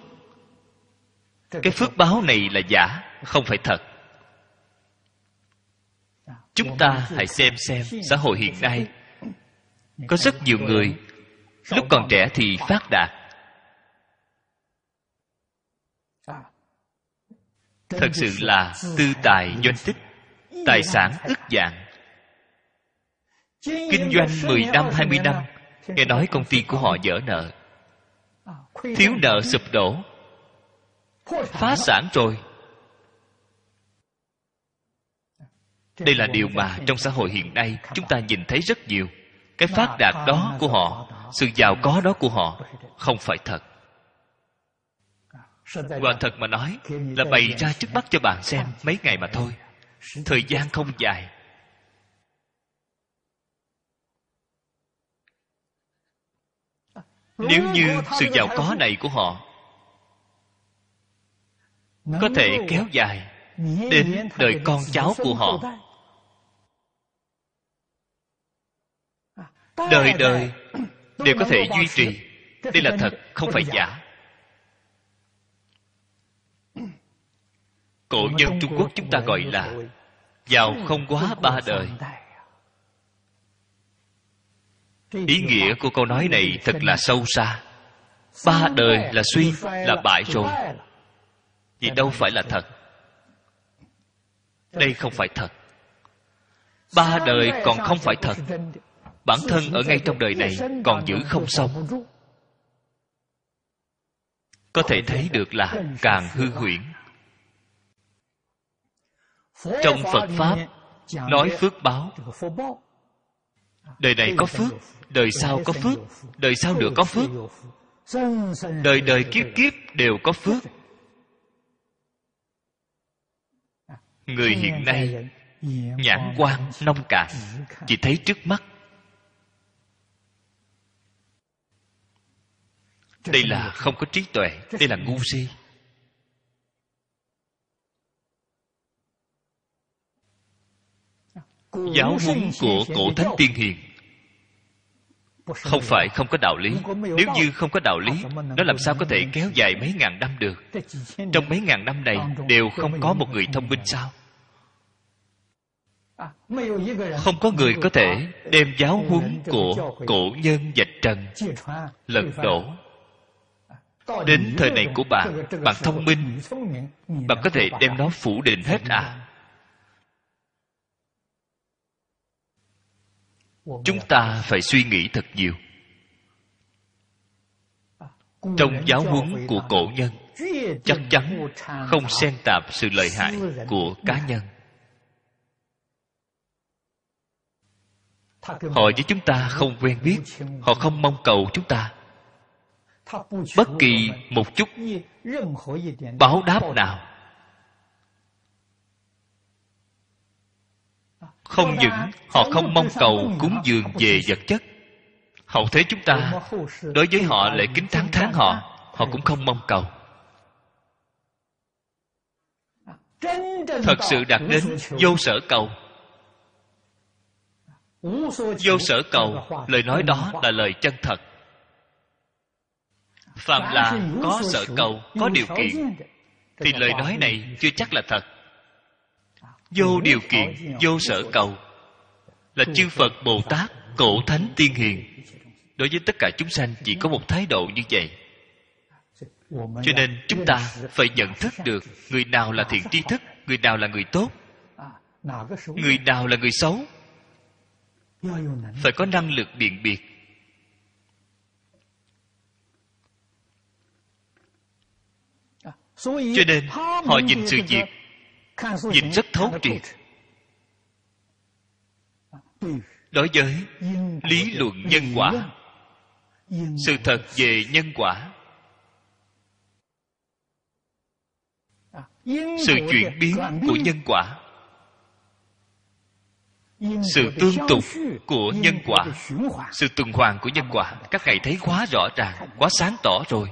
cái phước báo này là giả không phải thật. Chúng ta hãy xem xem xã hội hiện nay. có rất nhiều người lúc còn trẻ thì phát đạt. Thật sự là tư tài doanh tích tài sản ức dạng kinh doanh 10 năm 20 năm, nghe nói công ty của họ dở nợ. Thiếu nợ sụp đổ. Phá sản rồi. Đây là điều mà trong xã hội hiện nay chúng ta nhìn thấy rất nhiều. Cái phát đạt đó của họ, sự giàu có đó của họ, không phải thật. Quả thật mà nói là bày ra trước mắt cho bạn xem mấy ngày mà thôi. Thời gian không dài. Nếu như sự giàu có này của họ có thể kéo dài đến đời con cháu của họ. đời đời [clears throat] đều có thể duy trì. đây là thật không phải giả. cổ nhân trung quốc chúng ta gọi là giàu không quá ba đời ý nghĩa của câu nói này thật là sâu xa. Ba đời là suy, là bại rồi. Thì đâu phải là thật. Đây không phải thật. Ba đời còn không phải thật. Bản thân ở ngay trong đời này còn giữ không xong. Có thể thấy được là càng hư huyễn. Trong phật pháp, nói phước báo đời này có phước đời sau có phước đời sau nữa có phước. Đời đời kiếp kiếp đều có phước. Người hiện nay nhãn quan nông cạn chỉ thấy trước mắt. Đây là không có trí tuệ đây là ngu si giáo huấn của cổ thánh tiên hiền. Không phải không có đạo lý. Nếu như không có đạo lý, nó làm sao có thể kéo dài mấy ngàn năm được? Trong mấy ngàn năm này, đều không có một người thông minh sao? Không có người có thể đem giáo huấn của cổ nhân dạch trần, lật đổ. Đến thời này của bạn bạn thông minh, bạn có thể đem nó phủ định hết à? Chúng ta phải suy nghĩ thật nhiều. Trong giáo huấn của cổ nhân chắc chắn không xen tạp sự lợi hại của cá nhân. Họ với chúng ta không quen biết họ không mong cầu chúng ta. Bất kỳ một chút báo đáp nào không những họ không mong cầu cúng dường về vật chất. Hậu thế chúng ta đối với họ lễ kính thắng tháng họ họ cũng không mong cầu. Thật sự đạt đến vô sở cầu. Vô sở cầu lời nói đó là lời chân thật. Phạm là có sở cầu có điều kiện thì lời nói này chưa chắc là thật vô điều kiện, vô sở cầu. Là chư phật bồ tát cổ thánh tiên hiền. Đối với tất cả chúng sanh, chỉ có một thái độ như vậy. Cho nên chúng ta phải nhận thức được người nào là thiện tri thức, người nào là người tốt, người nào là người xấu. Phải có năng lực biện biệt. Cho nên, họ nhìn sự việc nhìn rất thấu triệt. Đối với lý luận nhân quả sự thật về nhân quả sự chuyển biến của nhân quả sự tương tục của nhân quả sự tuần hoàn của nhân quả. Các ngài thấy quá rõ ràng quá sáng tỏ rồi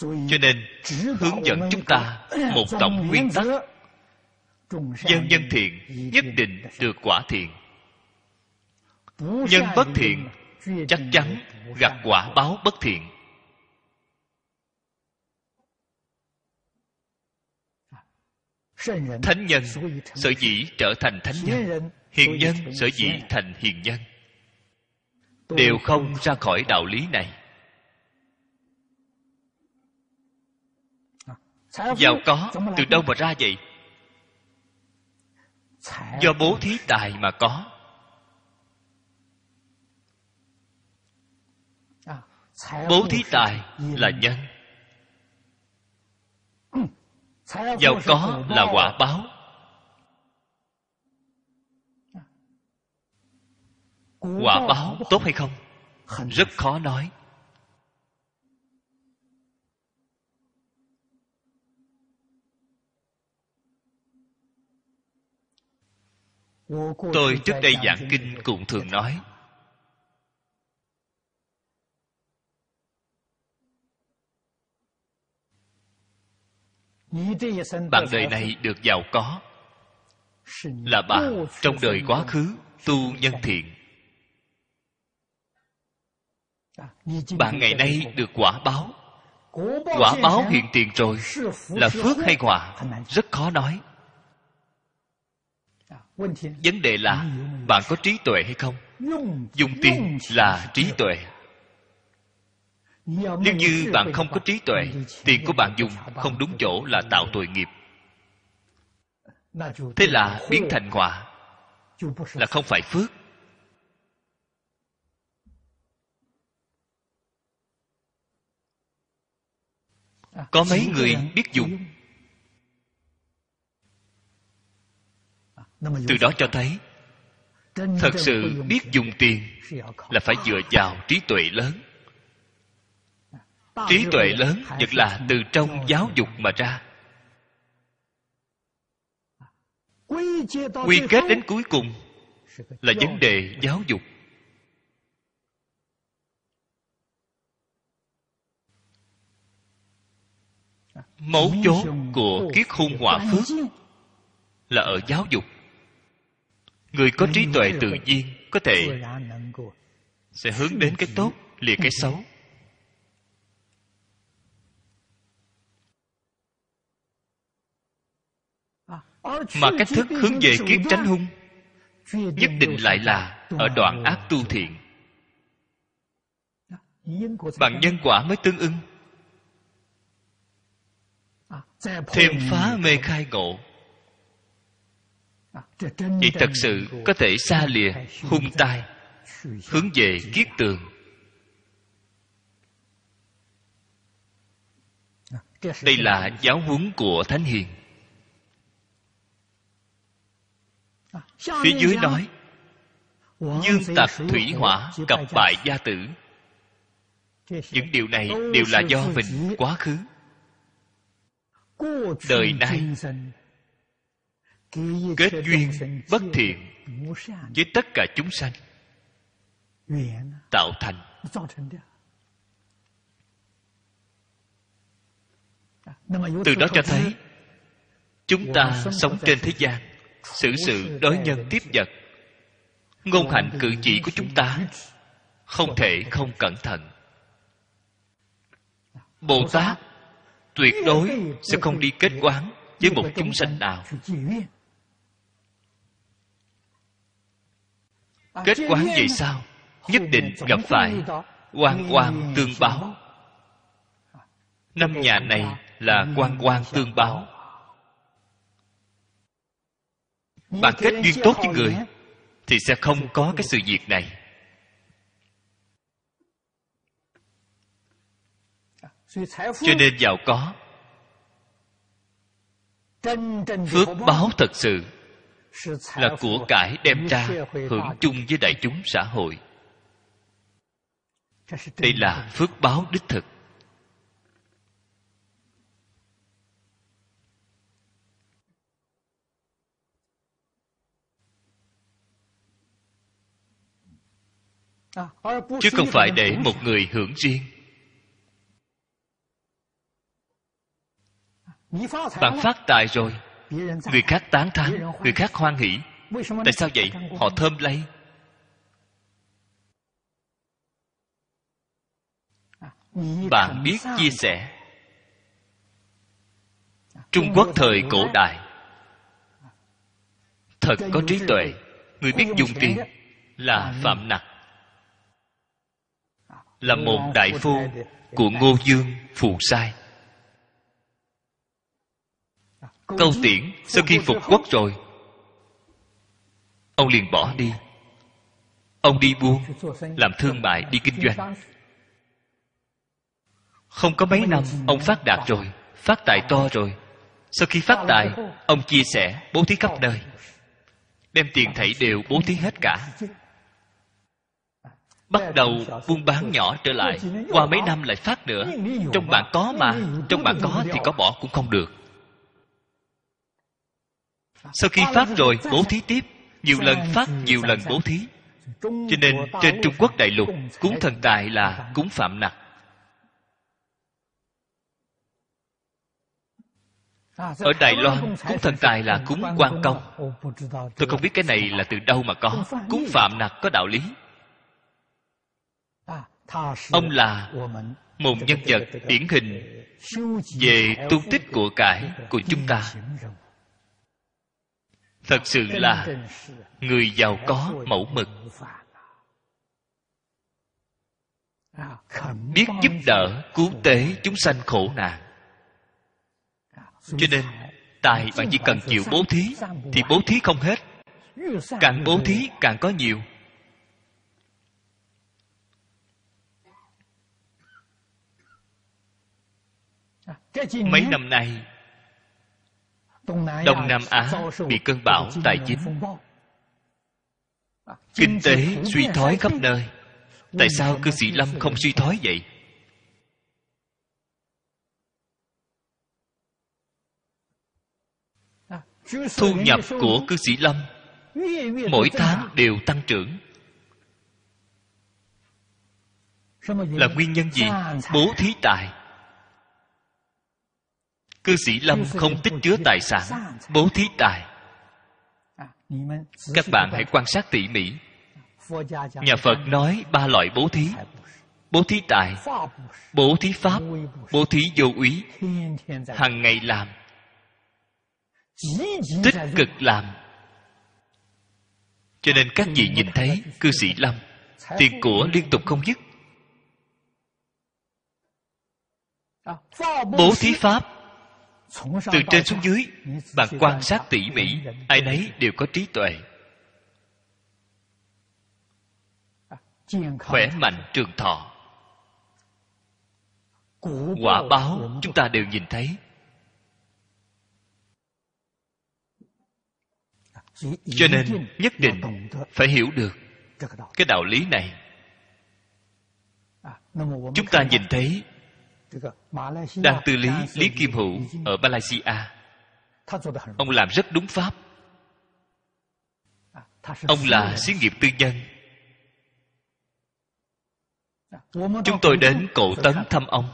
cho nên, hướng dẫn chúng ta một tổng nguyên tắc. Nhân nhân thiện nhất định được quả thiện. Nhân bất thiện chắc chắn gặp quả báo bất thiện. Thánh nhân sở dĩ trở thành thánh nhân, hiền nhân sở dĩ thành hiền nhân. Đều không ra khỏi đạo lý này. Giàu có từ đâu mà ra vậy? Do bố thí tài mà có. Bố thí tài là nhân. [clears throat] Giàu có là quả báo. Quả báo tốt hay không? Rất khó nói tôi trước đây giảng kinh cũng thường nói. Bạn đời này được giàu có. Là bạn trong đời quá khứ tu nhân thiện. Bạn ngày nay được quả báo. Quả báo hiện tiền rồi. Là phước hay quả? Rất khó nói vấn đề là, bạn có trí tuệ hay không? Dùng tiền là trí tuệ. Nếu như bạn không có trí tuệ tiền của bạn dùng không đúng chỗ là tạo tội nghiệp. Thế là biến thành họa là không phải phước. Có mấy người biết dùng từ đó cho thấy thật sự biết dùng tiền là phải dựa vào trí tuệ lớn. Trí tuệ lớn nhất là từ trong giáo dục mà ra. Quy kết đến cuối cùng là vấn đề giáo dục. Mấu chốt của kiết hung hỏa phước là ở giáo dục người có trí tuệ tự nhiên có thể sẽ hướng đến cái tốt lìa cái xấu. Mà cách thức hướng về kiết tránh hung nhất định lại là ở đoạn ác tu thiện. Bằng nhân quả mới tương ưng thêm phá mê khai ngộ vậy thật sự có thể xa lìa hung tai, hướng về kiết tường. Đây là giáo huấn của thánh hiền. Phía dưới nói, dương tặc thủy hỏa cặp bại gia tử. Những điều này đều là do mình quá khứ. Đời nay kết duyên bất thiện với tất cả chúng sanh. Tạo thành. Từ đó cho thấy chúng ta sống trên thế gian xử sự đối nhân tiếp vật. Ngôn hạnh cử chỉ của chúng ta không thể không cẩn thận. Bồ tát tuyệt đối sẽ không đi kết quán với một chúng sanh nào kết quán vậy sao? Nhất định gặp phải quan quan tương báo. năm nhà này là quan quan tương báo. Bạn kết duyên tốt với người thì sẽ không có cái sự việc này. Cho nên giàu có. Phước báo thật sự là của cải đem ra hưởng chung với đại chúng xã hội. Đây là phước báo đích thực. Chứ không phải để một người hưởng riêng. Bạn phát tài rồi người khác tán thán người khác hoan hỷ. tại sao vậy? Họ thơm lây. Bạn biết chia sẻ. trung quốc thời cổ đại. Thật có trí tuệ. Người biết dùng tiền là phạm nặc. Là một đại phu của ngô dương phù sai câu tiễn sau khi phục quốc rồi. Ông liền bỏ đi. Ông đi buôn, làm thương mại, đi kinh doanh. Không có mấy năm, ông phát đạt rồi, phát tài to rồi. Sau khi phát tài, ông chia sẻ, bố thí khắp nơi. Đem tiền thảy đều bố thí hết cả. Bắt đầu buôn bán nhỏ trở lại. Qua mấy năm lại phát nữa. Trong bạn có mà, trong bạn có thì có bỏ cũng không được sau khi phát rồi, bố thí tiếp. Nhiều lần phát, nhiều lần bố thí. Cho nên trên trung quốc đại lục, cúng thần tài là cúng phạm nặc. Ở đài loan, cúng thần tài là cúng quan công. Tôi không biết cái này là từ đâu mà có. Cúng phạm nặc có đạo lý. Ông là một nhân vật điển hình về tu tích của cải của chúng ta thật sự là người giàu có mẫu mực. biết giúp đỡ cứu tế chúng sanh khổ nạn. cho nên tài bạn chỉ cần chịu bố thí thì bố thí không hết. Càng bố thí càng có nhiều. Mấy năm nay đông nam á bị cơn bão tài chính. Kinh tế suy thoái khắp nơi. Tại sao cư sĩ lâm không suy thoái vậy? Thu nhập của cư sĩ lâm mỗi tháng đều tăng trưởng. Là nguyên nhân gì? Bố thí tài cư sĩ lâm không tích chứa tài sản bố thí tài. Các bạn hãy quan sát tỉ mỉ. Nhà phật nói ba loại bố thí. Bố thí tài bố thí pháp bố thí vô úy. Hàng ngày làm. Tích cực làm. Cho nên các vị nhìn thấy cư sĩ lâm tiền của liên tục không dứt. Bố thí pháp từ trên xuống dưới bạn quan sát tỉ mỉ ai nấy đều có trí tuệ. Khỏe mạnh trường thọ. Quả báo chúng ta đều nhìn thấy. Cho nên nhất định phải hiểu được cái đạo lý này. Chúng ta nhìn thấy đang tư lý lý kim hữu ở malaysia. Ông làm rất đúng pháp. Ông là xí nghiệp tư nhân. Chúng tôi đến cổ tấn thăm ông.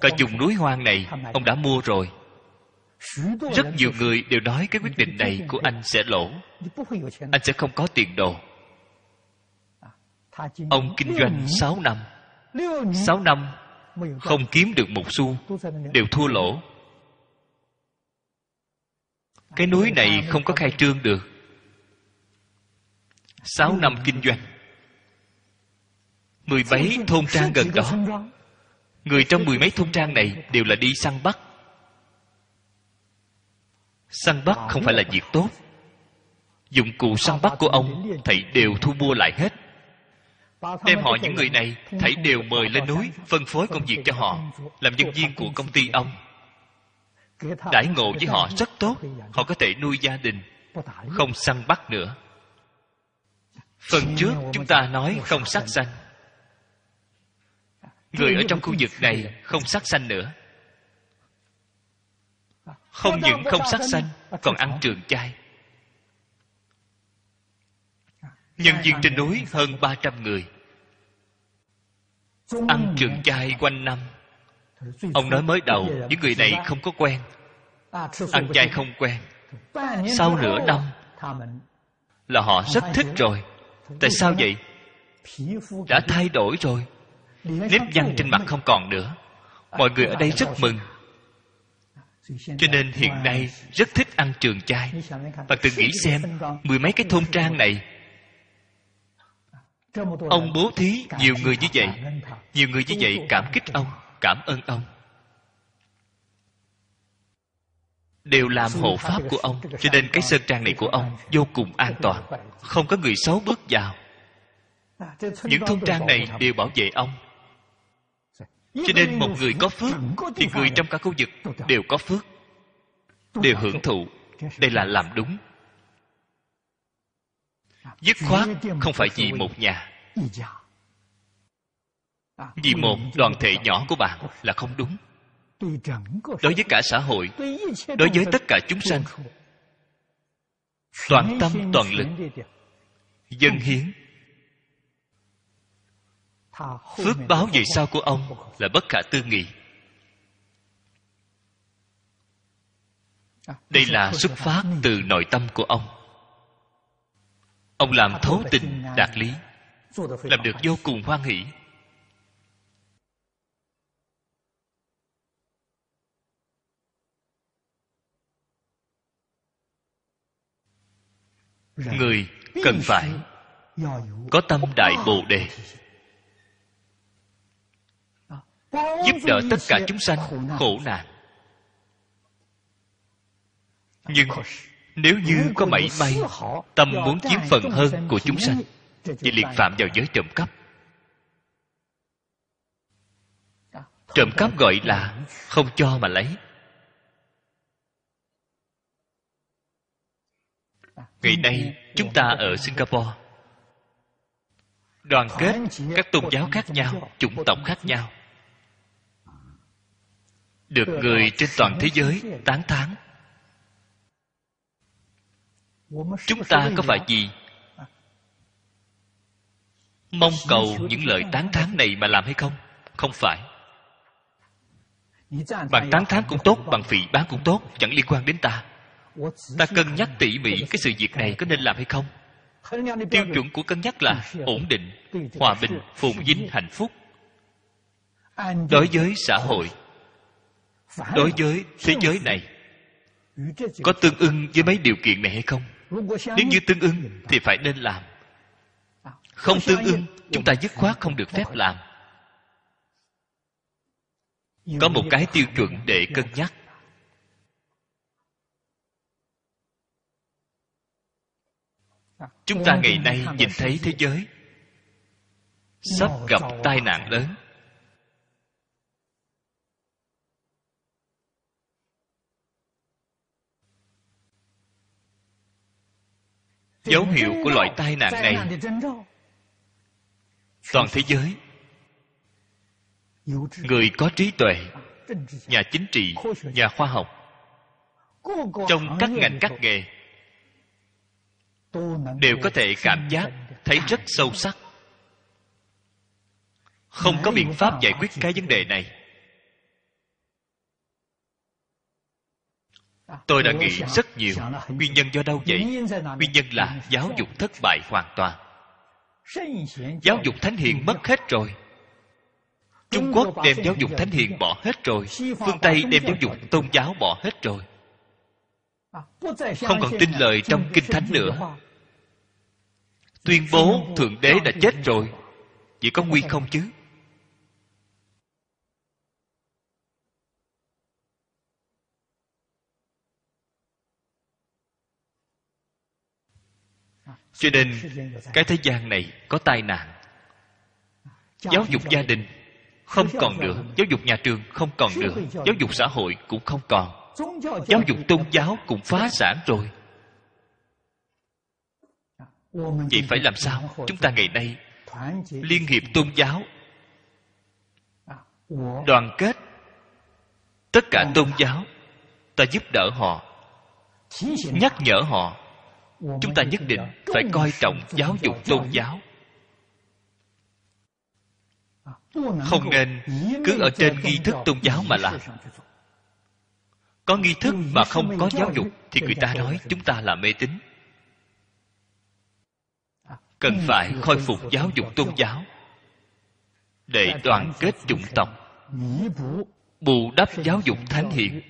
Cả dùng núi hoang này, ông đã mua rồi. Rất nhiều người đều nói cái quyết định này của anh sẽ lỗ. Anh sẽ không có tiền đồ. Ông kinh doanh 6 năm. 6 năm không kiếm được một xu, đều thua lỗ. Cái núi này không có khai trương được. Sáu năm kinh doanh. Mười mấy thôn trang gần đó. Người trong mười mấy thôn trang này đều là đi săn bắt. Săn bắt không phải là việc tốt. Dụng cụ săn bắt của ông, thầy đều thu mua lại hết đem họ những người này thảy đều mời lên núi phân phối công việc cho họ làm nhân viên của công ty ông. Đãi ngộ với họ rất tốt họ có thể nuôi gia đình không săn bắt nữa. Phần trước chúng ta nói không sát sanh. người ở trong khu vực này không sát sanh nữa. Không những không sát sanh còn ăn trường chay nhân viên trên núi hơn 300 người. Ăn trường chay quanh năm. Ông nói mới đầu, những người này không có quen. Ăn chay không quen. Sau nửa năm, là họ rất thích rồi. Tại sao vậy? Đã thay đổi rồi. Nếp nhăn trên mặt không còn nữa. Mọi người ở đây rất mừng. Cho nên hiện nay rất thích ăn trường chay. Và tự nghĩ xem, mười mấy cái thôn trang này ông bố thí nhiều người như vậy. nhiều người như vậy cảm kích ông cảm ơn ông. Đều làm hộ pháp của ông cho nên cái sơn trang này của ông vô cùng an toàn. không có người xấu bước vào. Những thôn trang này đều bảo vệ ông. Cho nên một người có phước thì người trong cả khu vực đều có phước đều hưởng thụ. Đây là làm đúng dứt khoát không phải vì một nhà. vì một đoàn thể nhỏ của bạn là không đúng. đối với cả xã hội đối với tất cả chúng sanh toàn tâm toàn lực dân hiến. Phước báo về sau của ông là bất khả tư nghị. Đây là xuất phát từ nội tâm của ông ông làm thấu tình đạt lý. làm được vô cùng hoan hỷ. Người cần phải có tâm đại bồ đề. Giúp đỡ tất cả chúng sanh khổ nạn. nhưng nếu như có mảy may tâm muốn chiếm phần hơn của chúng sanh thì liền phạm vào giới trộm cắp. Trộm cắp gọi là không cho mà lấy. Ngày nay chúng ta ở singapore. Đoàn kết các tôn giáo khác nhau chủng tộc khác nhau. Được người trên toàn thế giới tán thán chúng ta có phải gì? mong cầu những lời tán thán này mà làm hay không? Không phải. Bạn tán thán cũng tốt bằng phỉ bán cũng tốt chẳng liên quan đến ta. Ta cân nhắc tỉ mỉ cái sự việc này có nên làm hay không? Tiêu chuẩn của cân nhắc là ổn định hòa bình phồn vinh hạnh phúc. Đối với xã hội đối với thế giới này có tương ưng với mấy điều kiện này hay không nếu như tương ưng thì phải nên làm. Không tương ưng chúng ta dứt khoát không được phép làm. Có một cái tiêu chuẩn để cân nhắc. Chúng ta ngày nay nhìn thấy thế giới sắp gặp tai nạn lớn. Dấu hiệu của loại tai nạn này. Toàn thế giới, người có trí tuệ, nhà chính trị, nhà khoa học, trong các ngành các nghề, đều có thể cảm giác thấy rất sâu sắc. Không có biện pháp giải quyết cái vấn đề này. Tôi đã nghĩ rất nhiều. nguyên nhân do đâu vậy? nguyên nhân là giáo dục thất bại hoàn toàn. Giáo dục thánh hiền mất hết rồi. Trung quốc đem giáo dục thánh hiền bỏ hết rồi. Phương tây đem giáo dục tôn giáo bỏ hết rồi. Không còn tin lời trong kinh thánh nữa. Tuyên bố thượng đế đã chết rồi. Chỉ có nguy không chứ cho nên cái thế gian này có tai nạn. Giáo dục gia đình không còn nữa giáo dục nhà trường không còn nữa giáo dục xã hội cũng không còn. Giáo dục tôn giáo cũng phá sản rồi. Vậy phải làm sao? chúng ta ngày nay liên hiệp tôn giáo. Đoàn kết tất cả tôn giáo ta giúp đỡ họ nhắc nhở họ chúng ta nhất định phải coi trọng giáo dục tôn giáo. Không nên cứ ở trên nghi thức tôn giáo mà làm. Có nghi thức mà không có giáo dục thì người ta nói chúng ta là mê tín. Cần phải khôi phục giáo dục tôn giáo để đoàn kết chủng tộc, bù đắp giáo dục thánh hiền.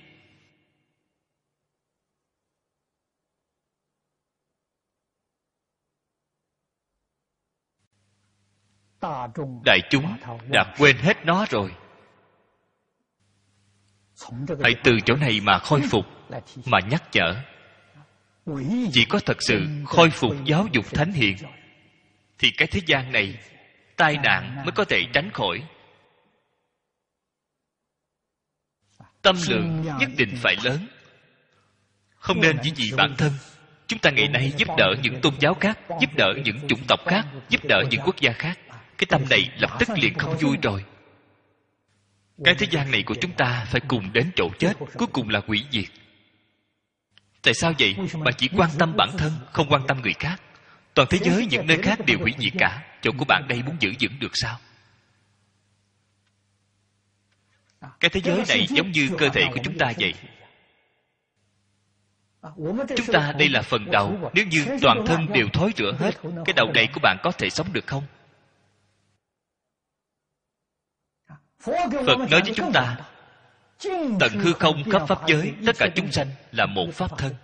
Đại chúng đã quên hết nó rồi. Hãy từ chỗ này mà khôi phục mà nhắc nhở. Chỉ có thật sự khôi phục giáo dục thánh hiền thì cái thế gian này tai nạn mới có thể tránh khỏi. tâm lượng nhất định phải lớn. Không nên chỉ vì bản thân. Chúng ta ngày nay giúp đỡ những tôn giáo khác giúp đỡ những chủng tộc khác giúp đỡ những quốc gia khác cái tâm này lập tức liền không vui rồi. Cái thế gian này của chúng ta phải cùng đến chỗ chết, cuối cùng là hủy diệt. Tại sao vậy? Mà chỉ quan tâm bản thân, không quan tâm người khác. Toàn thế giới, những nơi khác đều hủy diệt cả. Chỗ của bạn đây muốn giữ vững được sao? Cái thế giới này giống như cơ thể của chúng ta vậy. Chúng ta đây là phần đầu. Nếu như toàn thân đều thối rữa hết, cái đầu này của bạn có thể sống được không? Phật nói với chúng ta, tận hư không khắp pháp giới, tất cả chúng sanh là một pháp thân.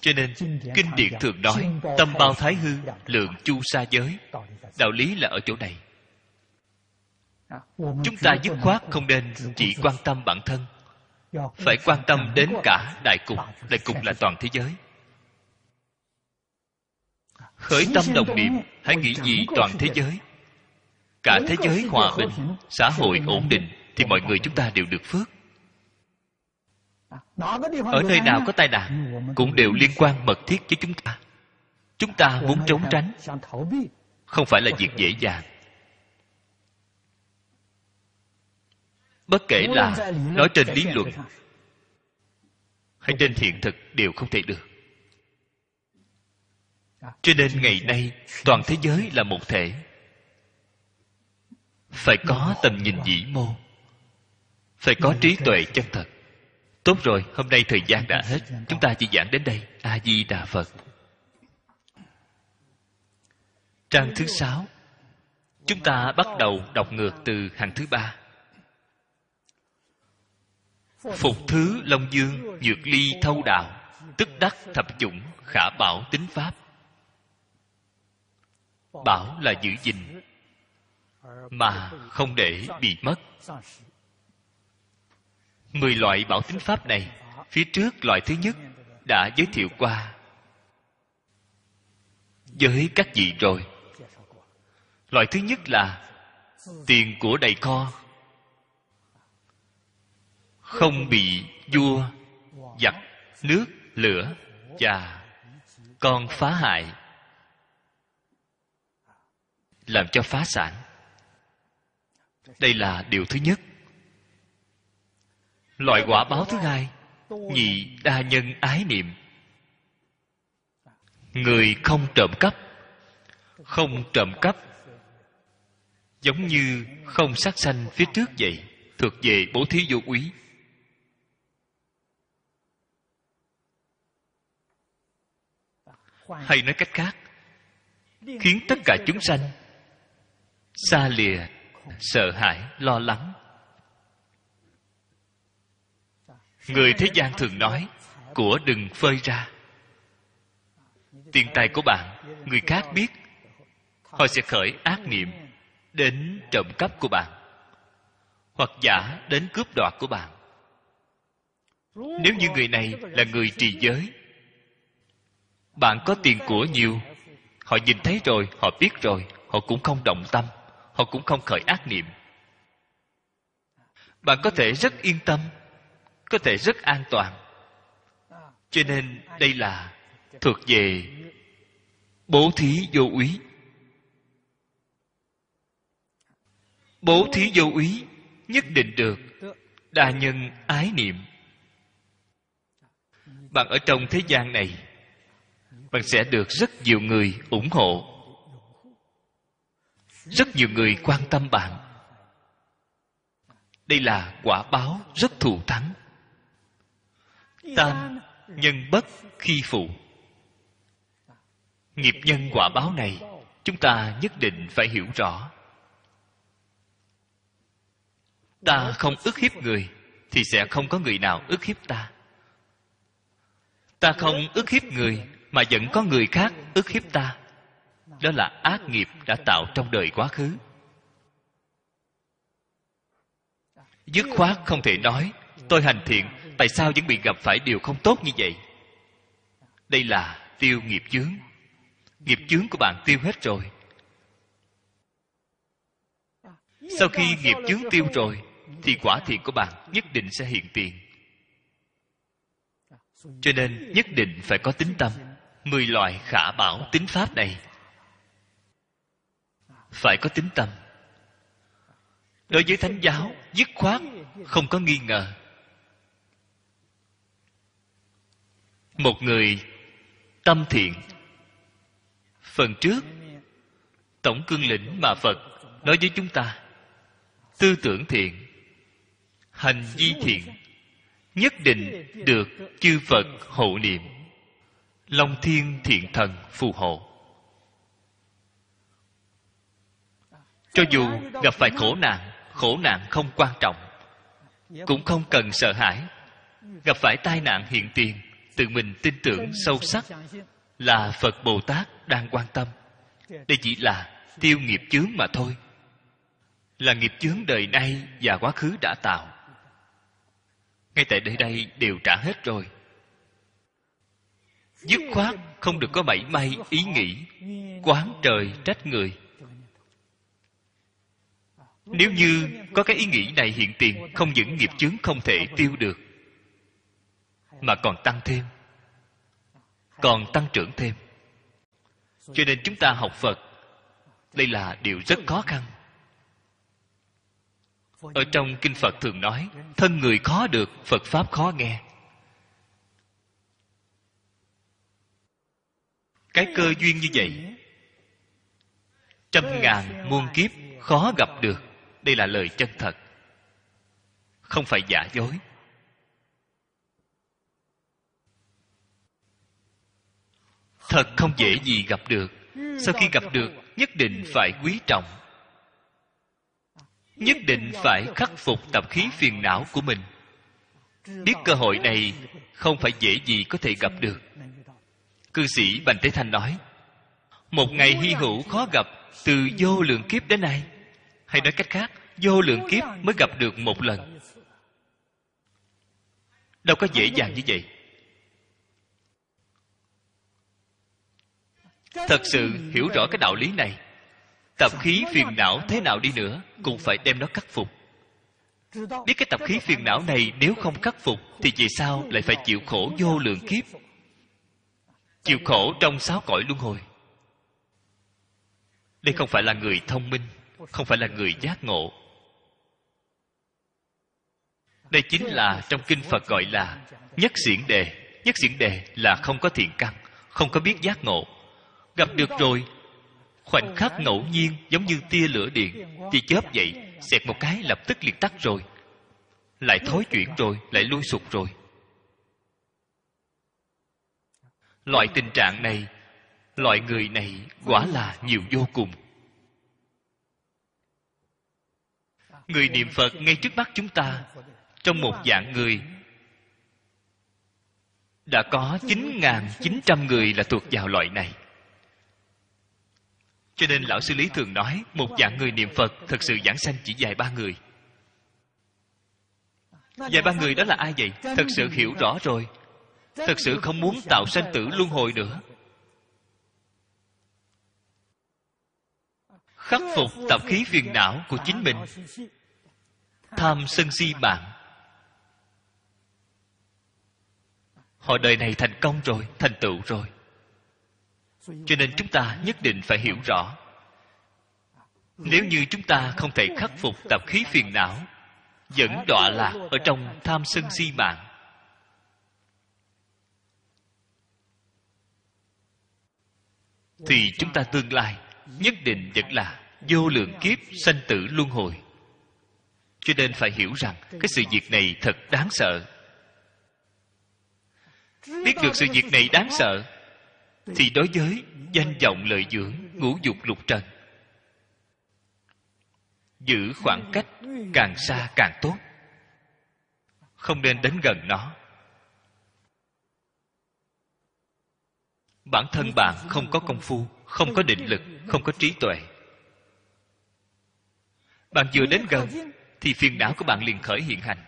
Cho nên, kinh điển thường nói, tâm bao thái hư, lượng chu sa giới. Đạo lý là ở chỗ này. Chúng ta dứt khoát không nên chỉ quan tâm bản thân. Phải quan tâm đến cả đại cục. Đại cục là toàn thế giới khởi tâm đồng niệm hãy nghĩ gì toàn thế giới? Cả thế giới hòa bình xã hội ổn định thì mọi người chúng ta đều được phước. Ở nơi nào có tai nạn cũng đều liên quan mật thiết với chúng ta. Chúng ta muốn trốn tránh không phải là việc dễ dàng. bất kể là nói trên lý luận hay trên hiện thực đều không thể được cho nên ngày nay, toàn thế giới là một thể. Phải có tầm nhìn vĩ mô. Phải có trí tuệ chân thật. Tốt rồi, hôm nay thời gian đã hết. Chúng ta chỉ giảng đến đây. A di đà phật. Trang thứ sáu. Chúng ta bắt đầu đọc ngược từ hàng thứ ba. Phục thứ long dương nhược ly thâu đạo, tức đắc thập chủng khả bảo tính pháp bảo là giữ gìn, mà không để bị mất. Mười loại bảo tính pháp này, phía trước loại thứ nhất đã giới thiệu qua. Với các vị rồi. Loại thứ nhất là tiền của đầy kho. Không bị vua, giặc, nước, lửa và con phá hại làm cho phá sản. Đây là điều thứ nhất. Loại quả báo thứ hai, nhị đa nhân ái niệm. Người không trộm cắp, không trộm cắp, giống như không sát sanh phía trước vậy, thuộc về bố thí vô úy. Hay nói cách khác, khiến tất cả chúng sanh xa lìa, sợ hãi, lo lắng. Người thế gian thường nói, của đừng phơi ra. Tiền tài của bạn, người khác biết. Họ sẽ khởi ác niệm đến trộm cắp của bạn, hoặc giả đến cướp đoạt của bạn. Nếu như người này là người trì giới, bạn có tiền của nhiều, họ nhìn thấy rồi, họ biết rồi, họ cũng không động tâm họ cũng không khởi ác niệm. Bạn có thể rất yên tâm, có thể rất an toàn. Cho nên đây là thuộc về bố thí vô úy. Bố thí vô úy nhất định được đa nhân ái niệm. Bạn ở trong thế gian này, bạn sẽ được rất nhiều người ủng hộ rất nhiều người quan tâm bạn. Đây là quả báo rất thù thắng. Tam nhân bất khi phụ. Nghiệp nhân quả báo này, chúng ta nhất định phải hiểu rõ. Ta không ức hiếp người, thì sẽ không có người nào ức hiếp ta. Ta không ức hiếp người, mà vẫn có người khác ức hiếp ta đó là ác nghiệp đã tạo trong đời quá khứ. Dứt khoát không thể nói, tôi hành thiện, tại sao vẫn bị gặp phải điều không tốt như vậy? Đây là tiêu nghiệp chướng. Nghiệp chướng của bạn tiêu hết rồi. Sau khi nghiệp chướng tiêu rồi, thì quả thiện của bạn nhất định sẽ hiện tiền. Cho nên nhất định phải có tính tâm, mười loại khả bảo tính pháp này phải có tính tâm. Đối với thánh giáo, dứt khoát, không có nghi ngờ. Một người tâm thiện. Phần trước, tổng cương lĩnh mà phật nói với chúng ta, tư tưởng thiện, hành vi thiện, nhất định được chư phật hộ niệm. Long thiên thiện thần phù hộ. Cho dù gặp phải khổ nạn khổ nạn không quan trọng. Cũng không cần sợ hãi. Gặp phải tai nạn hiện tiền, tự mình tin tưởng sâu sắc là phật bồ tát đang quan tâm. Đây chỉ là tiêu nghiệp chướng mà thôi. Là nghiệp chướng đời nay và quá khứ đã tạo. Ngay tại đây đây đều trả hết rồi. Dứt khoát không được có mảy may ý nghĩ, quán trời trách người nếu như có cái ý nghĩ này hiện tiền, không những nghiệp chướng không thể tiêu được, mà còn tăng thêm, còn tăng trưởng thêm. Cho nên chúng ta học phật, đây là điều rất khó khăn. Ở trong kinh phật thường nói, thân người khó được, phật pháp khó nghe. Cái cơ duyên như vậy, trăm ngàn muôn kiếp khó gặp được đây là lời chân thật. Không phải giả dối. Thật không dễ gì gặp được. Sau khi gặp được, nhất định phải quý trọng. Nhất định phải khắc phục tập khí phiền não của mình. Biết cơ hội này không phải dễ gì có thể gặp được. Cư sĩ bành Thế thanh nói, một ngày hy hữu khó gặp từ vô lượng kiếp đến nay. Hay nói cách khác vô lượng kiếp mới gặp được một lần. Đâu có dễ dàng như vậy. Thật sự hiểu rõ cái đạo lý này, tập khí phiền não thế nào đi nữa cũng phải đem nó khắc phục. Biết cái tập khí phiền não này nếu không khắc phục thì vì sao lại phải chịu khổ vô lượng kiếp? Chịu khổ trong sáu cõi luân hồi. Đây không phải là người thông minh, không phải là người giác ngộ đây chính là trong kinh phật gọi là nhất xiển đề. Nhất xiển đề là không có thiện căn, không có biết giác ngộ. Gặp được rồi, khoảnh khắc ngẫu nhiên giống như tia lửa điện, tia chớp vậy, xẹt một cái lập tức liền tắt rồi. Lại thối chuyển rồi, lại lui sụt rồi. Loại tình trạng này, loại người này quả là nhiều vô cùng. Người niệm phật ngay trước mắt chúng ta trong một dạng người. Đã có 9.900 người là thuộc vào loại này. Cho nên lão sư lý thường nói, một dạng người niệm phật thật sự giảng sanh chỉ vài ba người. Vài ba người đó là ai vậy? Thật sự hiểu rõ rồi. Thật sự không muốn tạo sanh tử luân hồi nữa. Khắc phục tập khí phiền não của chính mình. Tham sân si mạng. Họ đời này thành công rồi, thành tựu rồi. Cho nên chúng ta nhất định phải hiểu rõ. Nếu như chúng ta không thể khắc phục tập khí phiền não, vẫn đọa lạc ở trong tham sân si mạng. Thì chúng ta tương lai nhất định vẫn là vô lượng kiếp sanh tử luân hồi. Cho nên phải hiểu rằng cái sự việc này thật đáng sợ biết được sự việc này đáng sợ, thì đối với danh vọng lợi dưỡng ngũ dục lục trần, giữ khoảng cách càng xa càng tốt, không nên đến gần nó. Bản thân bạn không có công phu, không có định lực, không có trí tuệ. Bạn vừa đến gần, thì phiền não của bạn liền khởi hiện hành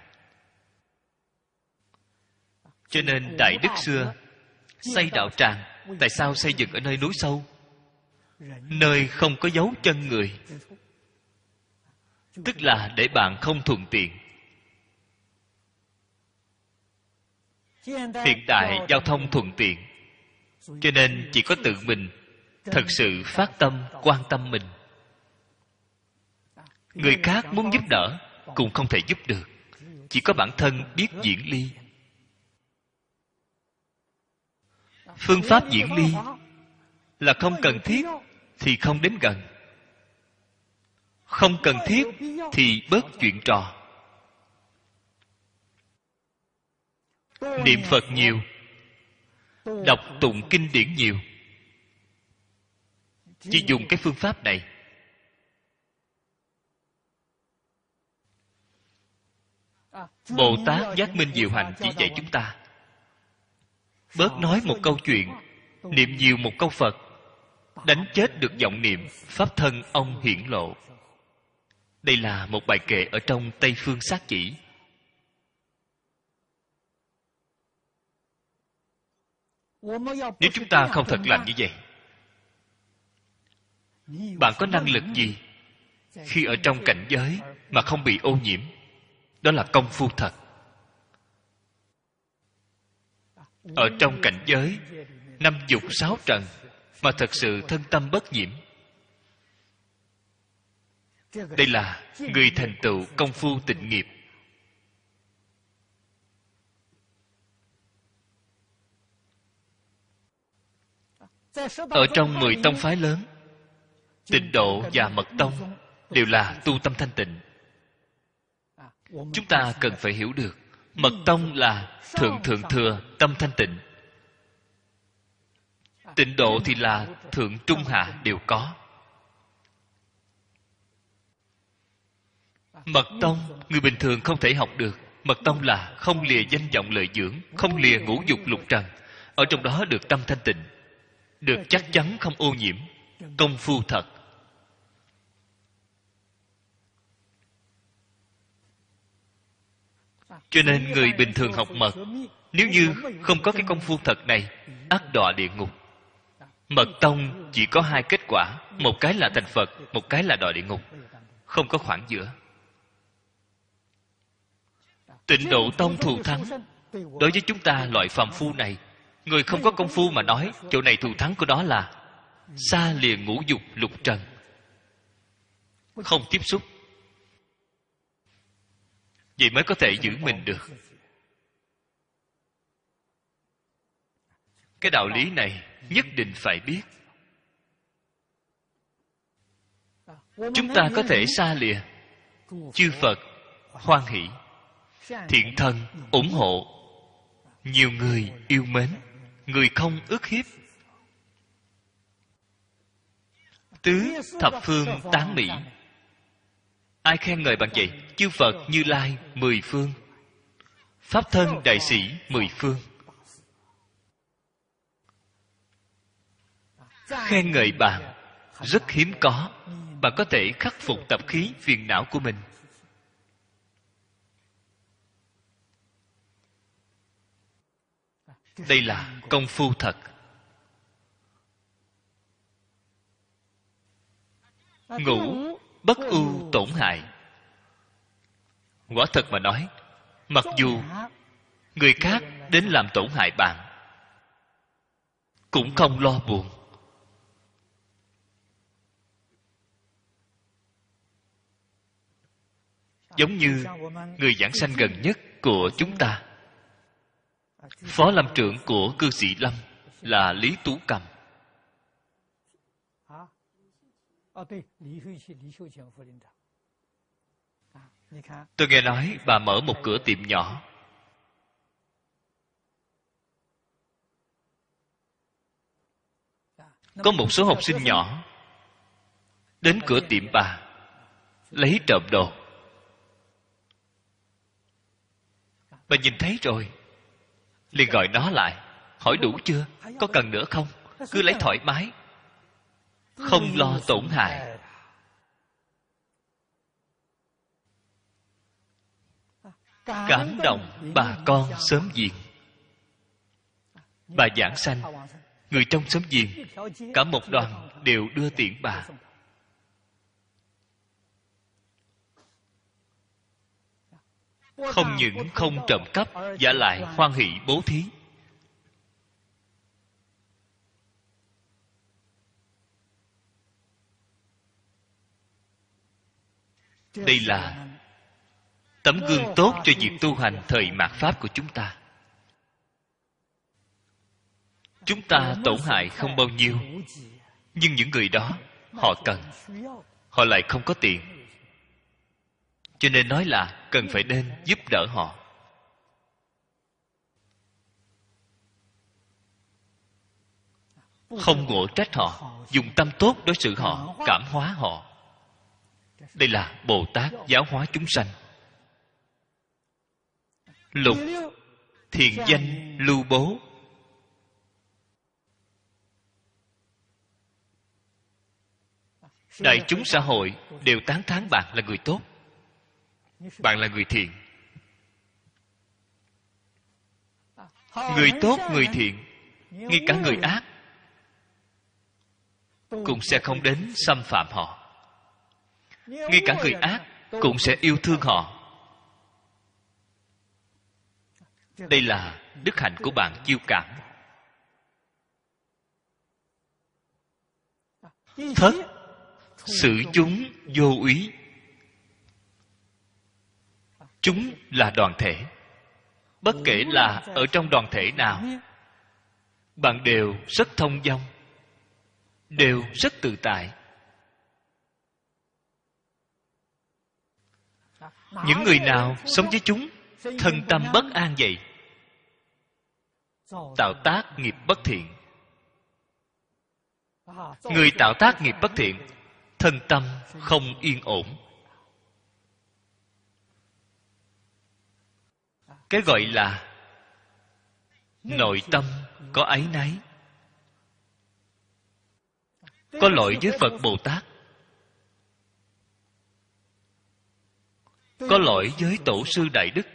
cho nên đại đức xưa xây đạo tràng, tại sao xây dựng ở nơi núi sâu? Nơi không có dấu chân người. Tức là để bạn không thuận tiện. Hiện đại giao thông thuận tiện. Cho nên chỉ có tự mình thật sự phát tâm, quan tâm mình. Người khác muốn giúp đỡ cũng không thể giúp được. Chỉ có bản thân biết diễn ly. Phương pháp diễn ly là không cần thiết thì không đến gần. Không cần thiết thì bớt chuyện trò. Niệm phật nhiều, đọc tụng kinh điển nhiều. Chỉ dùng cái phương pháp này. Bồ tát giác minh diệu hành chỉ dạy chúng ta bớt nói một câu chuyện, niệm nhiều một câu phật, đánh chết được vọng niệm pháp thân ông hiển lộ. Đây là một bài kệ ở trong tây phương sát chỉ. Nếu chúng ta không thật làm như vậy, bạn có năng lực gì khi ở trong cảnh giới mà không bị ô nhiễm? Đó là công phu thật. Ở trong cảnh giới, năm dục sáu trần, mà thật sự thân tâm bất nhiễm. Đây là người thành tựu công phu tịnh nghiệp. Ở trong mười tông phái lớn, tịnh độ và mật tông đều là tu tâm thanh tịnh. Chúng ta cần phải hiểu được mật tông là thượng thượng thừa tâm thanh tịnh. Tịnh độ thì là thượng trung hạ đều có. Mật tông, người bình thường không thể học được. Mật tông là không lìa danh vọng lợi dưỡng, không lìa ngũ dục lục trần. Ở trong đó được tâm thanh tịnh, được chắc chắn không ô nhiễm, công phu thật. Cho nên người bình thường học mật, nếu như không có cái công phu thật này, ác đọa địa ngục. Mật tông chỉ có hai kết quả, một cái là thành phật, một cái là đọa địa ngục, không có khoảng giữa. Tịnh độ tông thù thắng. Đối với chúng ta, loại phàm phu này, người không có công phu mà nói, chỗ này thù thắng của đó là xa liền ngũ dục lục trần. Không tiếp xúc vậy mới có thể giữ mình được. Cái đạo lý này nhất định phải biết. Chúng ta có thể xa lìa, chư phật, hoan hỷ, thiện thần ủng hộ. Nhiều người yêu mến, người không ức hiếp. Tứ thập phương tán mỹ ai khen ngợi bằng vậy? Chư phật, như lai, mười phương. Pháp thân, đại sĩ, mười phương. Khen ngợi bạn. Rất hiếm có. Bạn có thể khắc phục tập khí phiền não của mình. Đây là công phu thật. Ngủ bất ưu tổn hại. Quả thật mà nói, mặc dù người khác đến làm tổn hại bạn, cũng không lo buồn. Giống như người giảng sanh gần nhất của chúng ta, phó lâm trưởng của cư sĩ lâm là lý tú cầm. Tôi nghe nói bà mở một cửa tiệm nhỏ. Có một số học sinh nhỏ đến cửa tiệm bà lấy trộm đồ. Bà nhìn thấy rồi liền gọi nó lại hỏi đủ chưa có cần nữa không? Cứ lấy thoải mái không lo tổn hại. Cảm động bà con sớm diện bà giảng sanh, người trong sớm diện cả một đoàn đều đưa tiễn bà. Không những không trộm cắp, giả lại hoan hỷ bố thí. Đây là tấm gương tốt cho việc tu hành thời mạt pháp của chúng ta. Chúng ta tổn hại không bao nhiêu, nhưng những người đó họ cần, họ lại không có tiền. Cho nên nói là cần phải nên giúp đỡ họ. Không ngộ trách họ, dùng tâm tốt đối xử họ, cảm hóa họ đây là bồ tát giáo hóa chúng sanh. Lục thiền danh lưu bố. Đại chúng xã hội đều tán thán bạn là người tốt, bạn là người thiện. Người tốt, người thiện, ngay cả người ác cũng sẽ không đến xâm phạm họ ngay cả người ác cũng sẽ yêu thương họ. Đây là đức hạnh của bạn chiêu cảm. Thất sự chúng vô úy chúng là đoàn thể. Bất kể là ở trong đoàn thể nào, bạn đều rất thông dong, đều rất tự tại. Những người nào sống với chúng, thân tâm bất an vậy, tạo tác nghiệp bất thiện. Người tạo tác nghiệp bất thiện, thân tâm không yên ổn. Cái gọi là nội tâm có áy náy. Có lỗi với phật bồ tát. Có lỗi với tổ sư đại đức.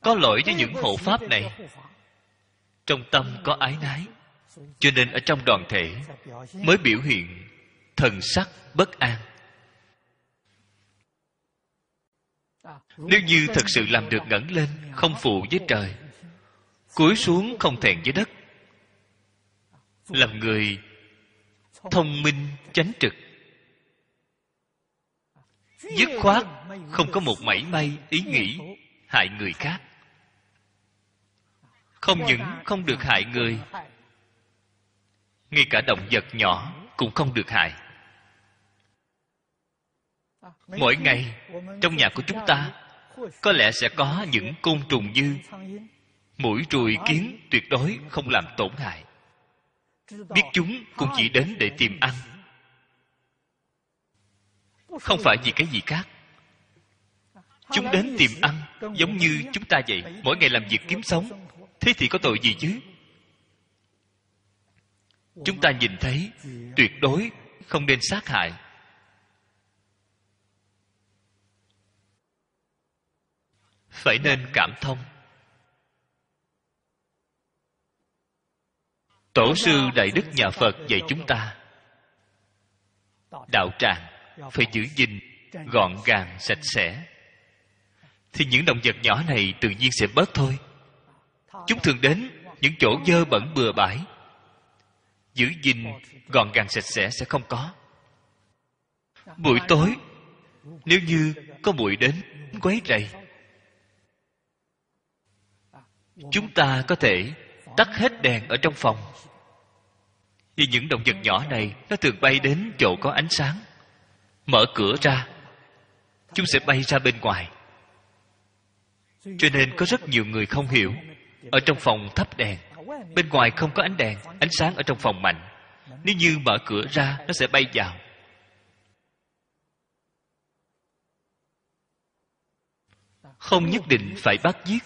Có lỗi với những hộ pháp này. Trong tâm có ái nái, cho nên ở trong đoàn thể mới biểu hiện thần sắc bất an. Nếu như thật sự làm được ngẩng lên, không phụ với trời, cúi xuống không thẹn với đất, làm người thông minh chánh trực dứt khoát không có một mảy may ý nghĩ hại người khác. Không những không được hại người ngay cả động vật nhỏ cũng không được hại. Mỗi ngày trong nhà của chúng ta có lẽ sẽ có những côn trùng như mũi ruồi kiến tuyệt đối không làm tổn hại. biết chúng cũng chỉ đến để tìm ăn không phải vì cái gì khác. Chúng đến tìm ăn, giống như chúng ta vậy. Mỗi ngày làm việc kiếm sống, thế thì có tội gì chứ? Chúng ta nhìn thấy, tuyệt đối không nên sát hại. Phải nên cảm thông. Tổ sư đại đức nhà phật dạy chúng ta, đạo tràng phải giữ gìn, gọn gàng, sạch sẽ. Thì những động vật nhỏ này tự nhiên sẽ bớt thôi. Chúng thường đến những chỗ dơ bẩn bừa bãi. Giữ gìn, gọn gàng, sạch sẽ sẽ không có. Buổi tối, nếu như có bụi đến, quấy rầy. Chúng ta có thể tắt hết đèn ở trong phòng. Vì những động vật nhỏ này, nó thường bay đến chỗ có ánh sáng mở cửa ra. Chúng sẽ bay ra bên ngoài. Cho nên có rất nhiều người không hiểu. Ở trong phòng thắp đèn. Bên ngoài không có ánh đèn, ánh sáng ở trong phòng mạnh. Nếu như mở cửa ra, nó sẽ bay vào. Không nhất định phải bắt giết.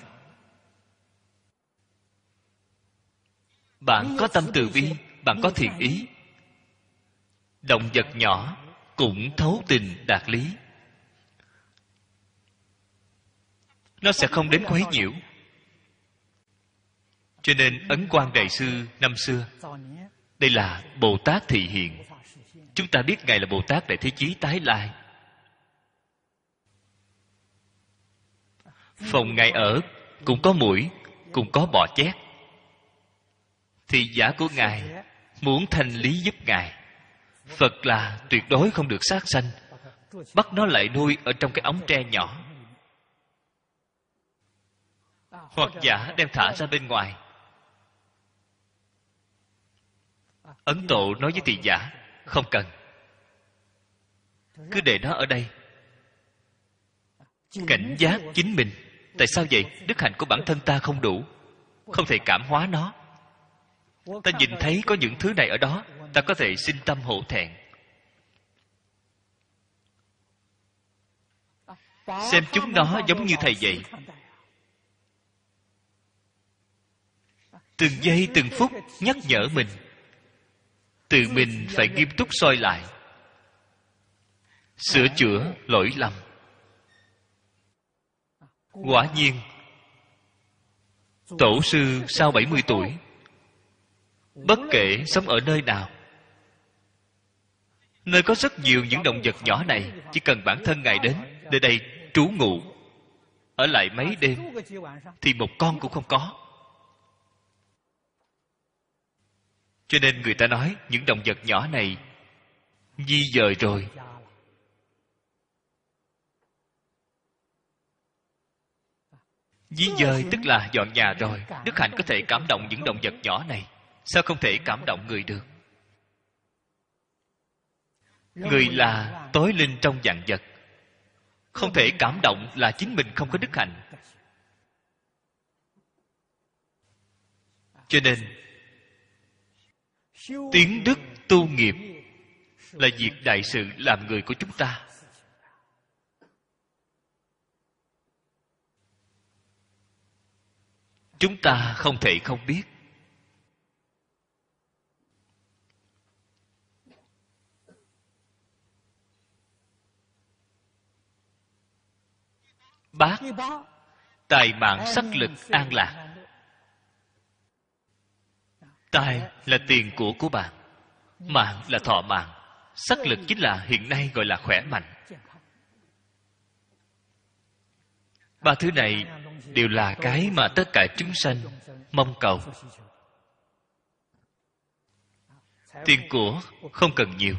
Bạn có tâm từ bi, bạn có thiện ý. Động vật nhỏ cũng thấu tình đạt lý. Nó sẽ không đến quấy nhiễu. Cho nên ấn quan đại sư năm xưa, đây là bồ tát thị hiện chúng ta biết ngài là bồ tát đại thế chí tái lai. Phòng ngài ở, cũng có mũi, cũng có bọ chét. Thì giả của ngài muốn thanh lý giúp ngài phật là tuyệt đối không được sát sanh. Bắt nó lại nuôi ở trong cái ống tre nhỏ. Hoặc giả đem thả ra bên ngoài. Ấn độ nói với tỳ giả, không cần. Cứ để nó ở đây. Cảnh giác chính mình. Tại sao vậy? Đức hạnh của bản thân ta không đủ. Không thể cảm hóa nó. Ta nhìn thấy có những thứ này ở đó ta có thể sinh tâm hổ thẹn. Xem chúng nó giống như thầy vậy từng giây, từng phút nhắc nhở mình. Tự mình phải nghiêm túc soi lại. Sửa chữa lỗi lầm. Quả nhiên, tổ sư sau 70 tuổi, bất kể sống ở nơi nào nơi có rất nhiều những động vật nhỏ này, chỉ cần bản thân ngài đến, nơi đây trú ngụ. Ở lại mấy đêm, thì một con cũng không có. Cho nên người ta nói những động vật nhỏ này di dời rồi. Di dời tức là dọn nhà rồi. Đức hạnh có thể cảm động những động vật nhỏ này. Sao không thể cảm động người được? Người là tối linh trong dạng vật. Không thể cảm động là chính mình không có đức hạnh. Cho nên tiến đức tu nghiệp là việc đại sự làm người của chúng ta. Chúng ta không thể không biết. Bát tài mạng sắc lực an lạc. Tài là tiền của của bạn, mạng là thọ mạng. Sắc lực chính là hiện nay gọi là khỏe mạnh. Ba thứ này đều là cái mà tất cả chúng sanh mong cầu. Tiền của không cần nhiều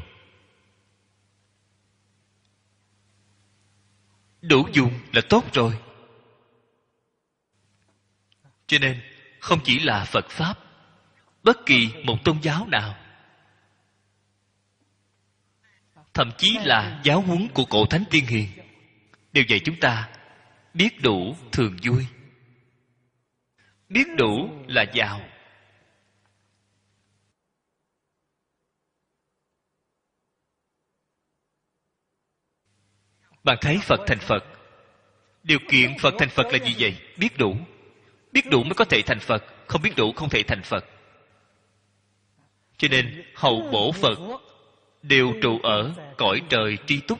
đủ dùng là tốt rồi. Cho nên, không chỉ là phật pháp, bất kỳ một tôn giáo nào, thậm chí là giáo huấn của cổ thánh tiên hiền, đều dạy chúng ta biết đủ thường vui. Biết đủ là giàu. Bạn thấy phật thành phật. Điều kiện phật thành phật là gì vậy? Biết đủ. Biết đủ mới có thể thành phật. Không biết đủ không thể thành phật. Cho nên hậu bổ phật đều trụ ở cõi trời tri túc.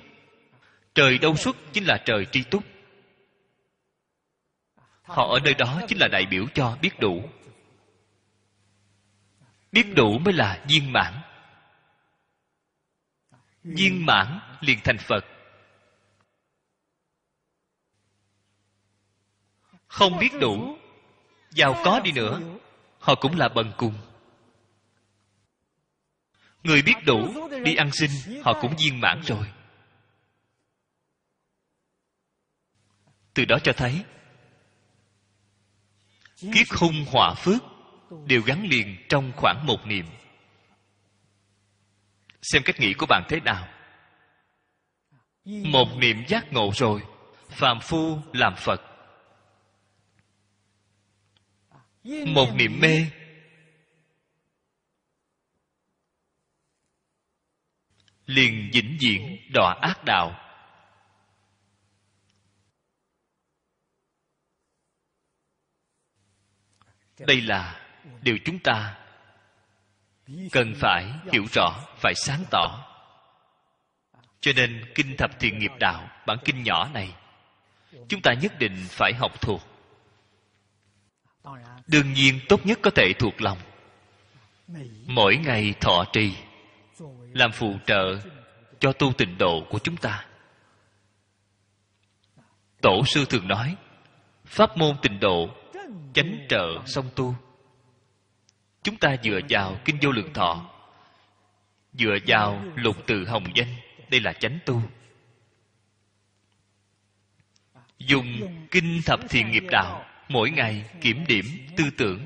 Trời đâu xuất chính là trời tri túc. Họ ở nơi đó chính là đại biểu cho biết đủ. Biết đủ mới là viên mãn. Viên mãn liền thành phật. Không biết đủ. Giàu có đi nữa. Họ cũng là bần cùng. Người biết đủ, đi ăn xin, họ cũng viên mãn rồi. Từ đó cho thấy kiết hung họa phước đều gắn liền trong khoảng một niệm. Xem cách nghĩ của bạn thế nào. Một niệm giác ngộ rồi, phàm phu làm phật. một niệm mê. Liền vĩnh viễn đọa ác đạo. Đây là điều chúng ta cần phải hiểu rõ phải sáng tỏ. Cho nên kinh thập thiện nghiệp đạo bản kinh nhỏ này chúng ta nhất định phải học thuộc đương nhiên tốt nhất có thể thuộc lòng. Mỗi ngày thọ trì, làm phụ trợ cho tu tịnh độ của chúng ta. Tổ sư thường nói, pháp môn tịnh độ chánh trợ song tu. Chúng ta dựa vào kinh vô lượng thọ, dựa vào lục từ hồng danh, đây là chánh tu. Dùng kinh thập thiện nghiệp đạo mỗi ngày kiểm điểm, tư tưởng.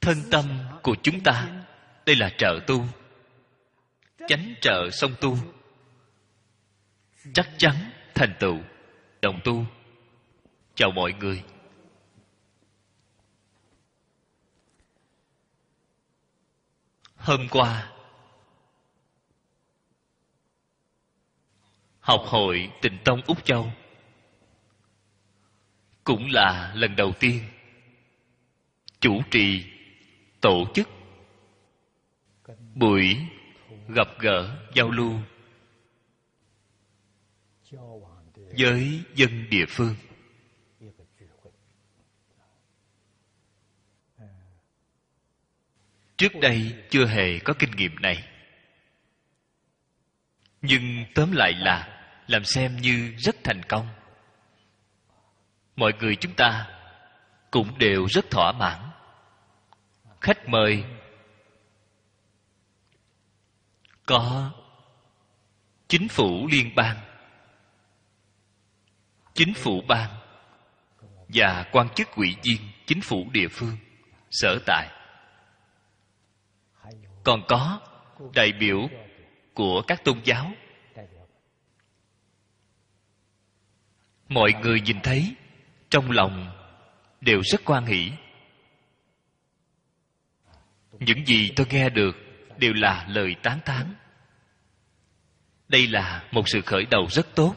Thân tâm của chúng ta, đây là trợ tu. Chánh trợ song tu, chắc chắn thành tựu, đồng tu. Chào mọi người. Hôm qua, học hội tịnh tông úc châu cũng là lần đầu tiên. Chủ trì tổ chức buổi gặp gỡ, giao lưu với dân địa phương. Trước đây chưa hề có kinh nghiệm này. Nhưng tóm lại là làm xem như rất thành công mọi người chúng ta cũng đều rất thỏa mãn. Khách mời có chính phủ liên bang, chính phủ bang và quan chức ủy viên chính phủ địa phương, sở tại. Còn có đại biểu của các tôn giáo. Mọi người nhìn thấy trong lòng đều rất quan hỷ. Những gì tôi nghe được đều là lời tán thán. Đây là một sự khởi đầu rất tốt.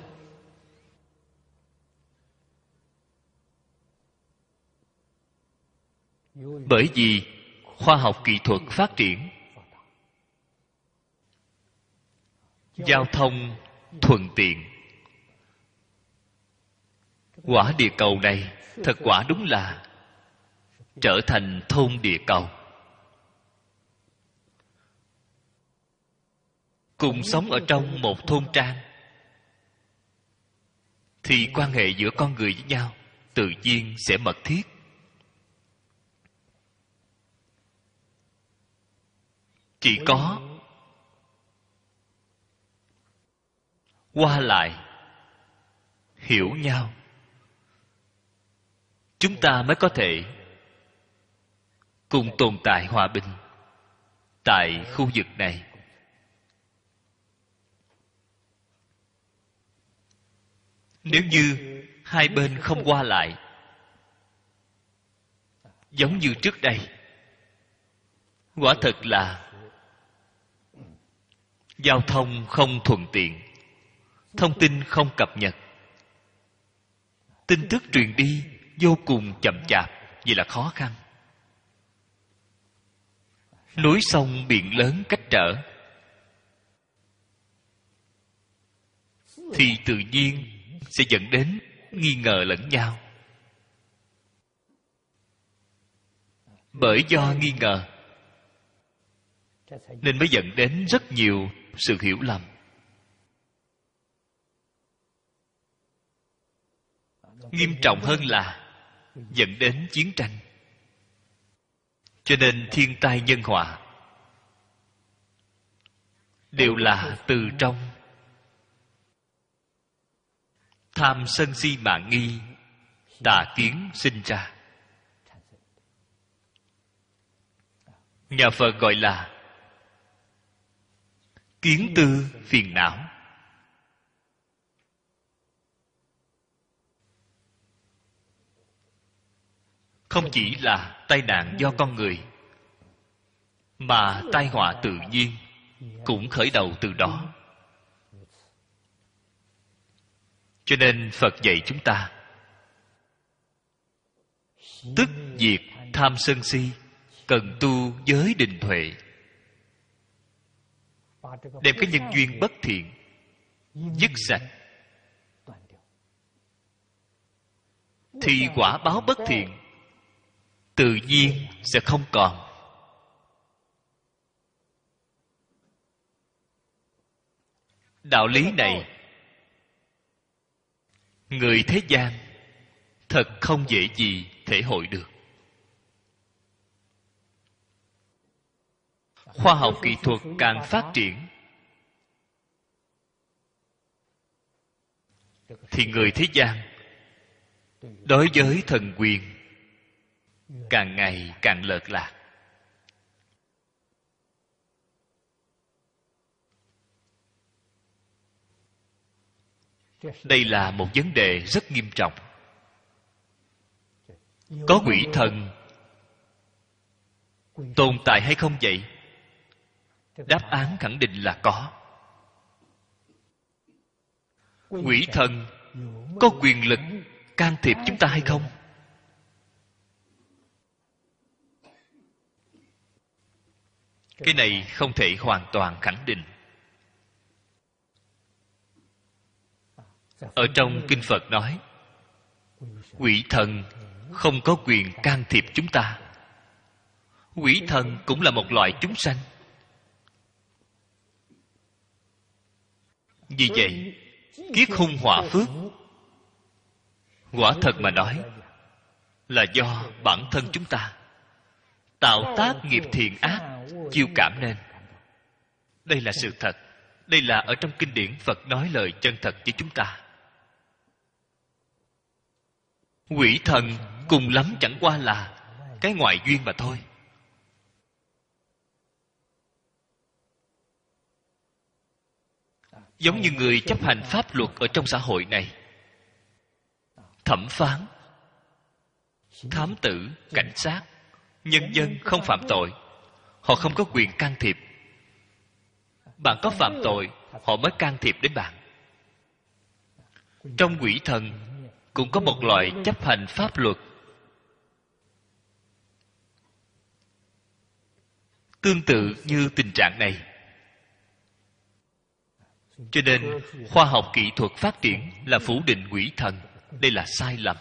Bởi vì khoa học kỹ thuật phát triển, giao thông thuận tiện quả địa cầu này thật quả đúng là trở thành thôn địa cầu. Cùng sống ở trong một thôn trang, thì quan hệ giữa con người với nhau tự nhiên sẽ mật thiết. Chỉ có qua lại, hiểu nhau chúng ta mới có thể cùng tồn tại hòa bình tại khu vực này. Nếu như hai bên không qua lại, giống như trước đây, quả thật là giao thông không thuận tiện, thông tin không cập nhật. Tin tức truyền đi vô cùng chậm chạp vì là khó khăn. Núi sông biển lớn cách trở. Thì tự nhiên sẽ dẫn đến nghi ngờ lẫn nhau. Bởi do nghi ngờ, nên mới dẫn đến rất nhiều sự hiểu lầm. Nghiêm trọng hơn là dẫn đến chiến tranh. Cho nên thiên tai nhân họa đều là từ trong. Tham sân si mạng nghi, tà kiến sinh ra. Nhà phật gọi là kiến tư phiền não. Không chỉ là tai nạn do con người, mà tai họa tự nhiên cũng khởi đầu từ đó. Cho nên phật dạy chúng ta, tức diệt tham sân si, cần tu giới định huệ đem cái nhân duyên bất thiện, dứt sạch. Thì quả báo bất thiện tự nhiên sẽ không còn. Đạo lý này, người thế gian thật không dễ gì thể hội được. Khoa học kỹ thuật càng phát triển, thì người thế gian đối với thần quyền càng ngày càng lợt lạc. Đây là một vấn đề rất nghiêm trọng. Có quỷ thần tồn tại hay không vậy? Đáp án khẳng định là có. Quỷ thần có quyền lực can thiệp chúng ta hay không? Cái này không thể hoàn toàn khẳng định. Ở trong kinh phật nói, quỷ thần không có quyền can thiệp chúng ta. Quỷ thần cũng là một loại chúng sanh. Vì vậy kiết hung hỏa phước, quả thật mà nói, là do bản thân chúng ta tạo tác nghiệp thiện ác chiêu cảm nên. Đây là sự thật. Đây là ở trong kinh điển phật nói lời chân thật với chúng ta. Quỷ thần cùng lắm chẳng qua là cái ngoại duyên mà thôi. Giống như người chấp hành pháp luật ở trong xã hội này. Thẩm phán, thám tử, cảnh sát, nhân dân không phạm tội họ không có quyền can thiệp. Bạn có phạm tội, họ mới can thiệp đến bạn. Trong quỷ thần cũng có một loại chấp hành pháp luật. Tương tự như tình trạng này. Cho nên, khoa học kỹ thuật phát triển là phủ định quỷ thần. Đây là sai lầm.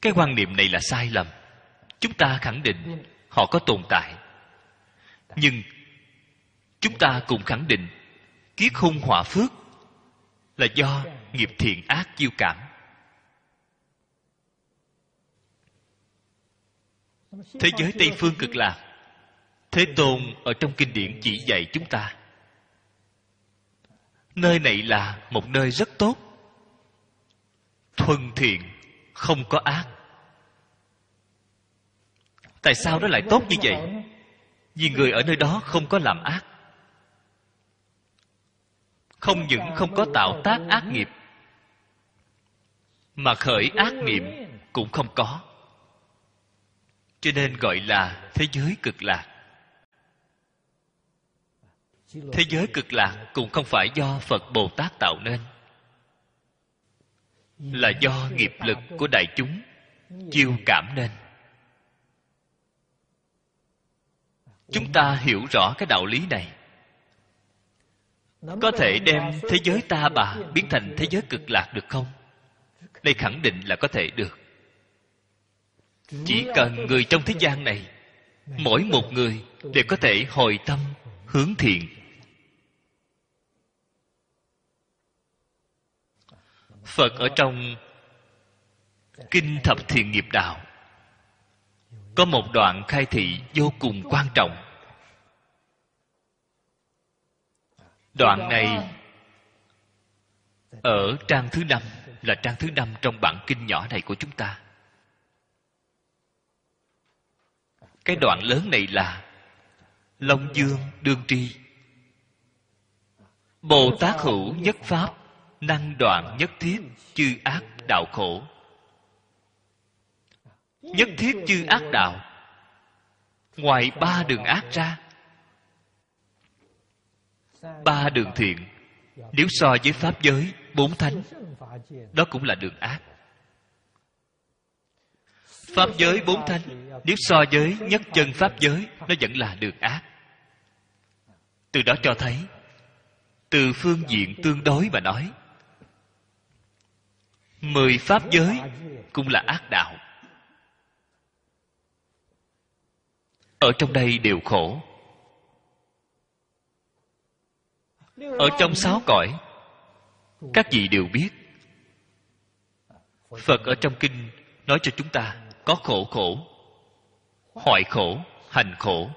Cái quan niệm này là sai lầm. Chúng ta khẳng định họ có tồn tại nhưng, chúng ta cũng khẳng định kiết hung họa phước là do nghiệp thiện ác chiêu cảm. Thế giới tây phương cực lạc, thế tôn ở trong kinh điển chỉ dạy chúng ta. Nơi này là một nơi rất tốt. Thuần thiện, không có ác. Tại sao nó lại tốt như vậy? Vì người ở nơi đó không có làm ác. Không những không có tạo tác ác nghiệp, mà khởi ác niệm cũng không có. Cho nên gọi là thế giới cực lạc. Thế giới cực lạc cũng không phải do phật bồ tát tạo nên, là do nghiệp lực của đại chúng chiêu cảm nên. Chúng ta hiểu rõ cái đạo lý này. Có thể đem thế giới ta bà biến thành thế giới cực lạc được không? Đây khẳng định là có thể được. Chỉ cần người trong thế gian này, mỗi một người đều có thể hồi tâm, hướng thiện. Phật ở trong kinh thập thiện nghiệp đạo có một đoạn khai thị vô cùng quan trọng. Đoạn này ở trang thứ năm, là trang thứ năm trong bản kinh nhỏ này của chúng ta. Cái đoạn lớn này là long dương đương tri. Bồ tát hữu nhất pháp, năng đoạn nhất thiết, chư ác đạo khổ nhất thiết chư ác đạo. Ngoài ba đường ác ra, ba đường thiện, nếu so với pháp giới, bốn thánh, đó cũng là đường ác. Pháp giới bốn thánh, nếu so với nhất chân pháp giới, nó vẫn là đường ác. Từ đó cho thấy, từ phương diện tương đối mà nói, mười pháp giới cũng là ác đạo. Ở trong đây đều khổ. Ở trong sáu cõi, các vị đều biết. Phật ở trong kinh nói cho chúng ta có khổ khổ, hoại khổ, hành khổ.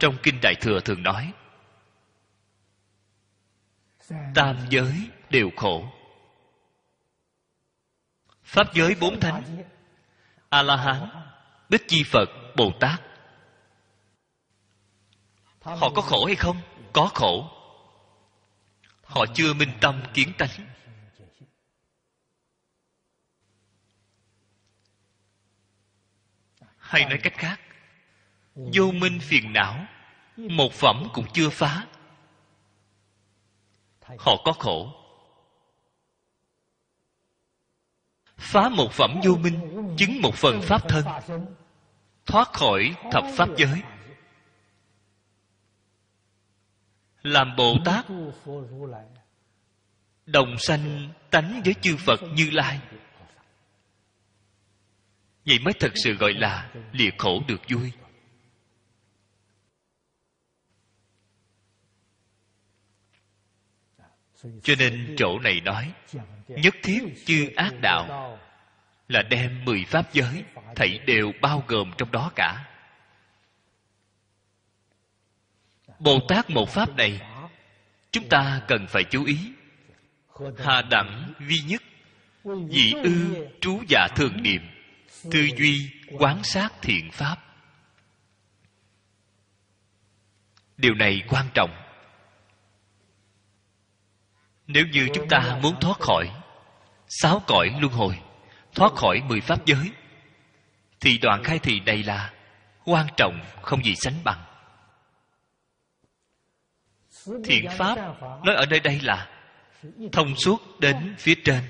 Trong kinh đại thừa thường nói, tam giới đều khổ. Pháp giới bốn thánh a la hán bích chi phật bồ tát họ có khổ hay không? Có khổ. Họ chưa minh tâm kiến tánh. Hay nói cách khác, vô minh phiền não, một phẩm cũng chưa phá. Họ có khổ. Phá một phẩm vô minh, chứng một phần pháp thân. Thoát khỏi thập pháp giới. Làm bồ tát, đồng sanh tánh với chư phật như lai. Vậy mới thật sự gọi là lìa khổ được vui. Cho nên chỗ này nói nhất thiết chư ác đạo là đem mười pháp giới thảy đều bao gồm trong đó cả. Bồ tát một pháp này, chúng ta cần phải chú ý. Hà đẳng vi nhất dị ư trú dạ thường niệm, tư duy quán sát thiện pháp. Điều này quan trọng nếu như chúng ta muốn thoát khỏi sáu cõi luân hồi, thoát khỏi mười pháp giới, thì đoạn khai thị này là quan trọng không gì sánh bằng. Thiện pháp nói ở nơi đây là thông suốt đến phía trên.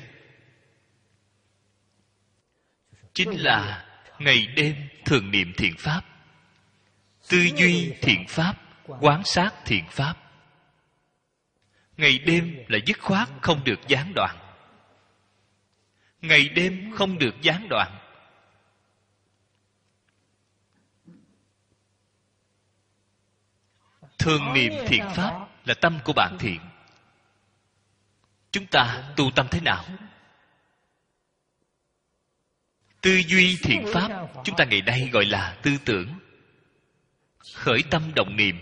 Chính là ngày đêm thường niệm thiện pháp, tư duy thiện pháp, quán sát thiện pháp ngày đêm là dứt khoát không được gián đoạn. Ngày đêm không được gián đoạn. Thường niệm thiện pháp là tâm của bạn thiện. Chúng ta tu tâm thế nào? Tư duy thiện pháp, chúng ta ngày nay gọi là tư tưởng. Khởi tâm động niệm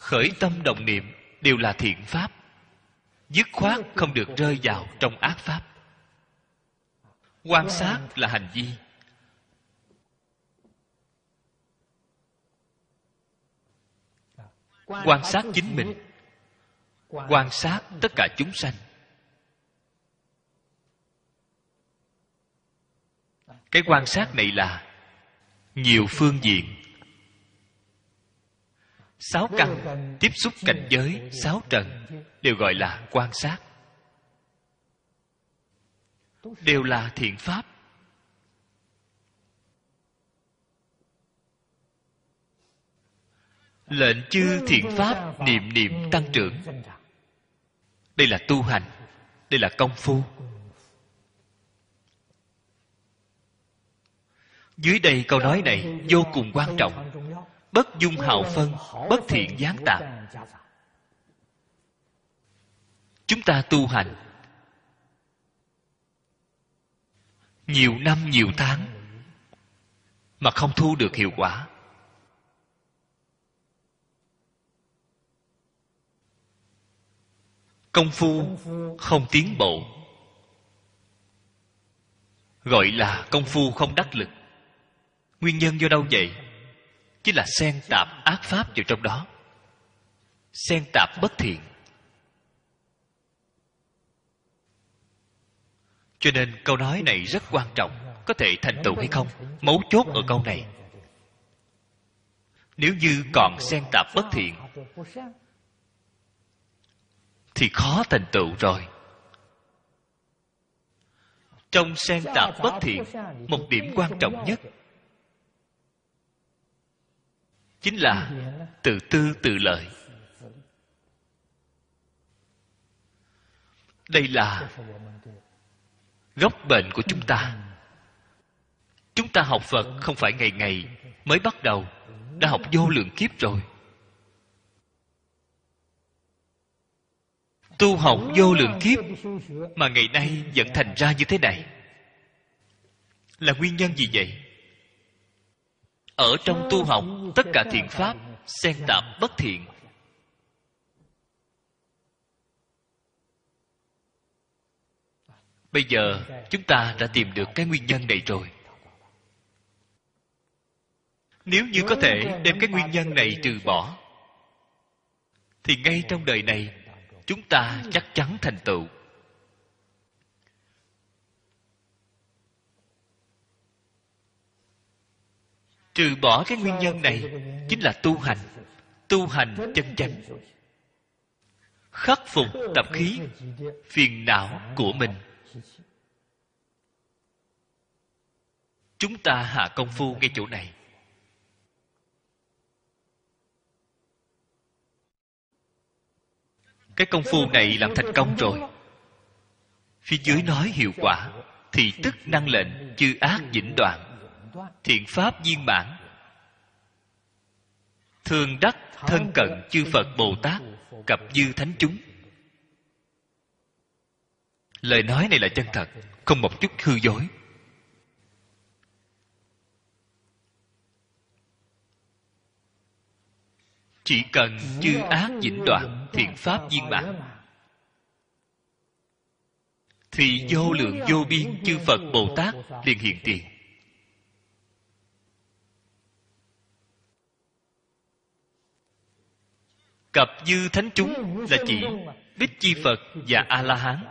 khởi tâm động niệm đều là thiện pháp. Dứt khoát không được rơi vào trong ác pháp. Quan sát là hành vi. Quan sát chính mình. Quan sát tất cả chúng sanh. Cái quan sát này là nhiều phương diện sáu căn tiếp xúc cảnh giới sáu trần đều gọi là quan sát. Đều là thiện pháp. Lệnh chư thiện pháp niệm niệm tăng trưởng. Đây là tu hành, đây là công phu. Dưới đây câu nói này vô cùng quan trọng bất dung hào phân, bất thiện gián tạp chúng ta tu hành. Nhiều năm nhiều tháng mà không thu được hiệu quả. Công phu không tiến bộ. Gọi là công phu không đắc lực. Nguyên nhân do đâu vậy? Chính là xen tạp ác pháp vào trong đó. Xen tạp bất thiện. Cho nên câu nói này rất quan trọng, có thể thành tựu hay không, mấu chốt ở câu này. Nếu như còn xen tạp bất thiện, thì khó thành tựu rồi. Trong xen tạp bất thiện, một điểm quan trọng nhất chính là tự tư tự lợi đây là gốc bệnh của chúng ta. Chúng ta học phật không phải ngày ngày mới bắt đầu, đã học vô lượng kiếp rồi. Tu học vô lượng kiếp mà ngày nay vẫn thành ra như thế này. Là nguyên nhân gì vậy? Ở trong tu học, tất cả thiện pháp xen tạp bất thiện. Bây giờ, chúng ta đã tìm được cái nguyên nhân này rồi. Nếu như có thể đem cái nguyên nhân này trừ bỏ, thì ngay trong đời này, chúng ta chắc chắn thành tựu. Trừ bỏ cái nguyên nhân này, chính là tu hành. Tu hành chân chánh. Khắc phục tập khí, phiền não của mình. Chúng ta hạ công phu ngay chỗ này. Cái công phu này làm thành công rồi. Phía dưới nói hiệu quả, thì tức năng lệnh chư ác vĩnh đoạn thiện pháp viên mãn. Thường đắc thân cận chư phật bồ tát cập dư thánh chúng. Lời nói này là chân thật, không một chút hư dối. Chỉ cần chư ác vĩnh đoạn thiện pháp viên mãn, thì vô lượng vô biên chư phật bồ tát liền hiện tiền. Cập dư thánh chúng là chỉ bích chi phật và a la hán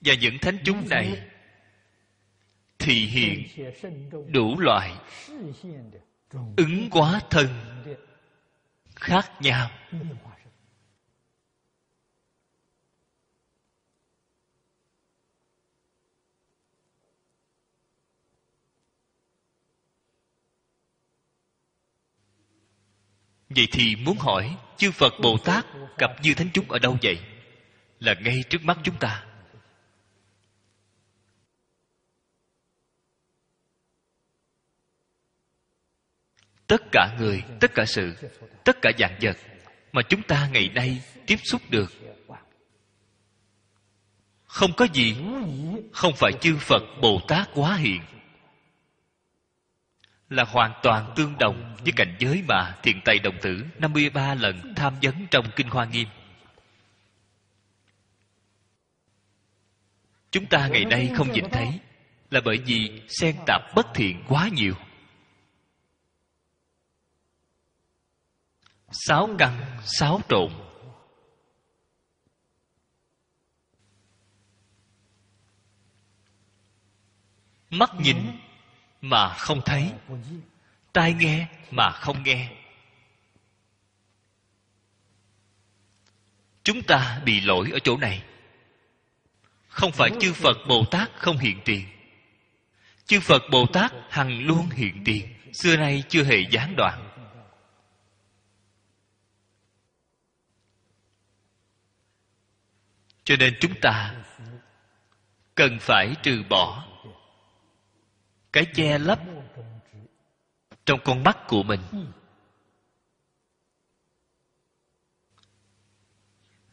và những thánh chúng này thì hiện đủ loại ứng quá thân khác nhau. Vậy thì muốn hỏi, chư phật bồ tát gặp như thánh chúng ở đâu vậy? Là ngay trước mắt chúng ta. Tất cả người, tất cả sự, tất cả dạng vật mà chúng ta ngày nay tiếp xúc được, không có gì không phải chư phật bồ tát quá hiện là hoàn toàn tương đồng với cảnh giới mà thiền tây đồng tử 53 lần tham vấn trong Kinh Hoa Nghiêm. Chúng ta ngày nay không nhìn thấy là bởi vì xen tạp bất thiện quá nhiều. sáu căn, sáu trộn mắt nhìn mà không thấy. Tai nghe mà không nghe. Chúng ta bị lỗi ở chỗ này. Không phải chư phật bồ tát không hiện tiền. Chư phật bồ tát hằng luôn hiện tiền. Xưa nay chưa hề gián đoạn. Cho nên chúng ta cần phải trừ bỏ cái che lấp trong con mắt của mình.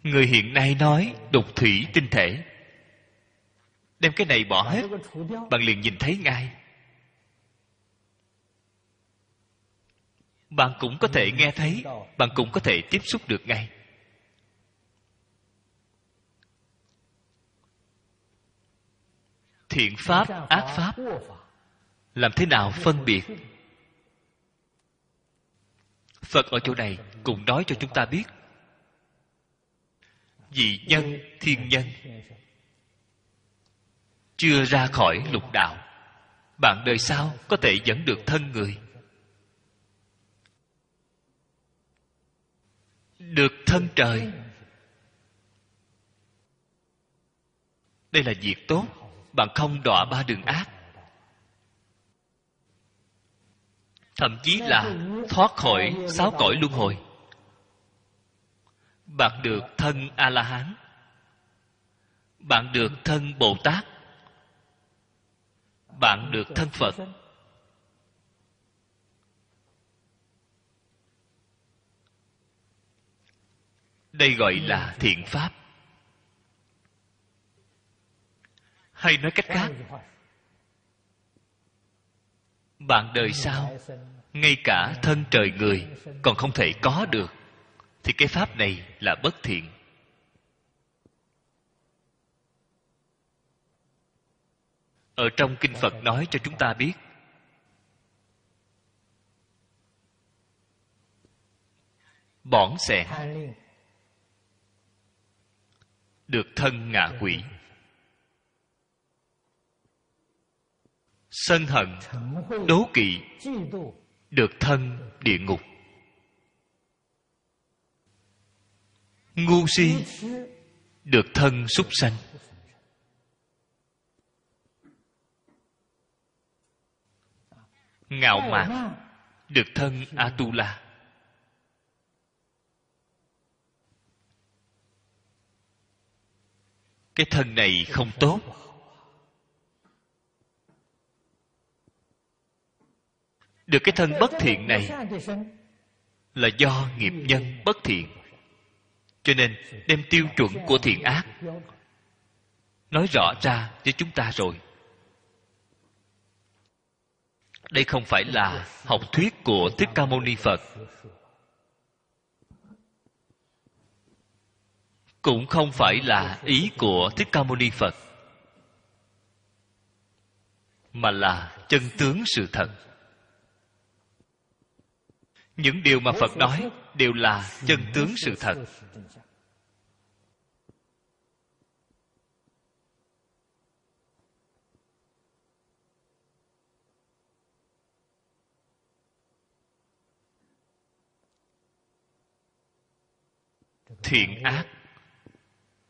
Người hiện nay nói đục thủy tinh thể. Đem cái này bỏ hết, bạn liền nhìn thấy ngay. Bạn cũng có thể nghe thấy, bạn cũng có thể tiếp xúc được ngay. Thiện pháp, ác pháp làm thế nào phân biệt? Phật ở chỗ này cũng nói cho chúng ta biết. Vì nhân, thiên nhân. Chưa ra khỏi lục đạo, bạn đời sau có thể dẫn được thân người. Được thân trời. Đây là việc tốt, bạn không đọa ba đường ác. Thậm chí là thoát khỏi sáu cõi luân hồi. Bạn được thân a la hán bạn được thân bồ tát bạn được thân phật. Đây gọi là thiện pháp. Hay nói cách khác bạn đời sau, ngay cả thân trời người còn không thể có được, thì cái pháp này là bất thiện. Ở trong kinh phật nói cho chúng ta biết bỏn xẹn được thân ngạ quỷ. Sân hận, đố kỵ, được thân địa ngục. Ngu si, được thân súc sanh. Ngạo mạn, được thân atula. Cái thân này không tốt. Được cái thân bất thiện này là do nghiệp nhân bất thiện. Cho nên đem tiêu chuẩn của thiện ác nói rõ ra với chúng ta rồi. Đây không phải là học thuyết của thích ca mâu ni phật. Cũng không phải là ý của thích ca mâu ni phật, mà là chân tướng sự thật những điều mà phật nói đều là chân tướng sự thật. Thiện ác,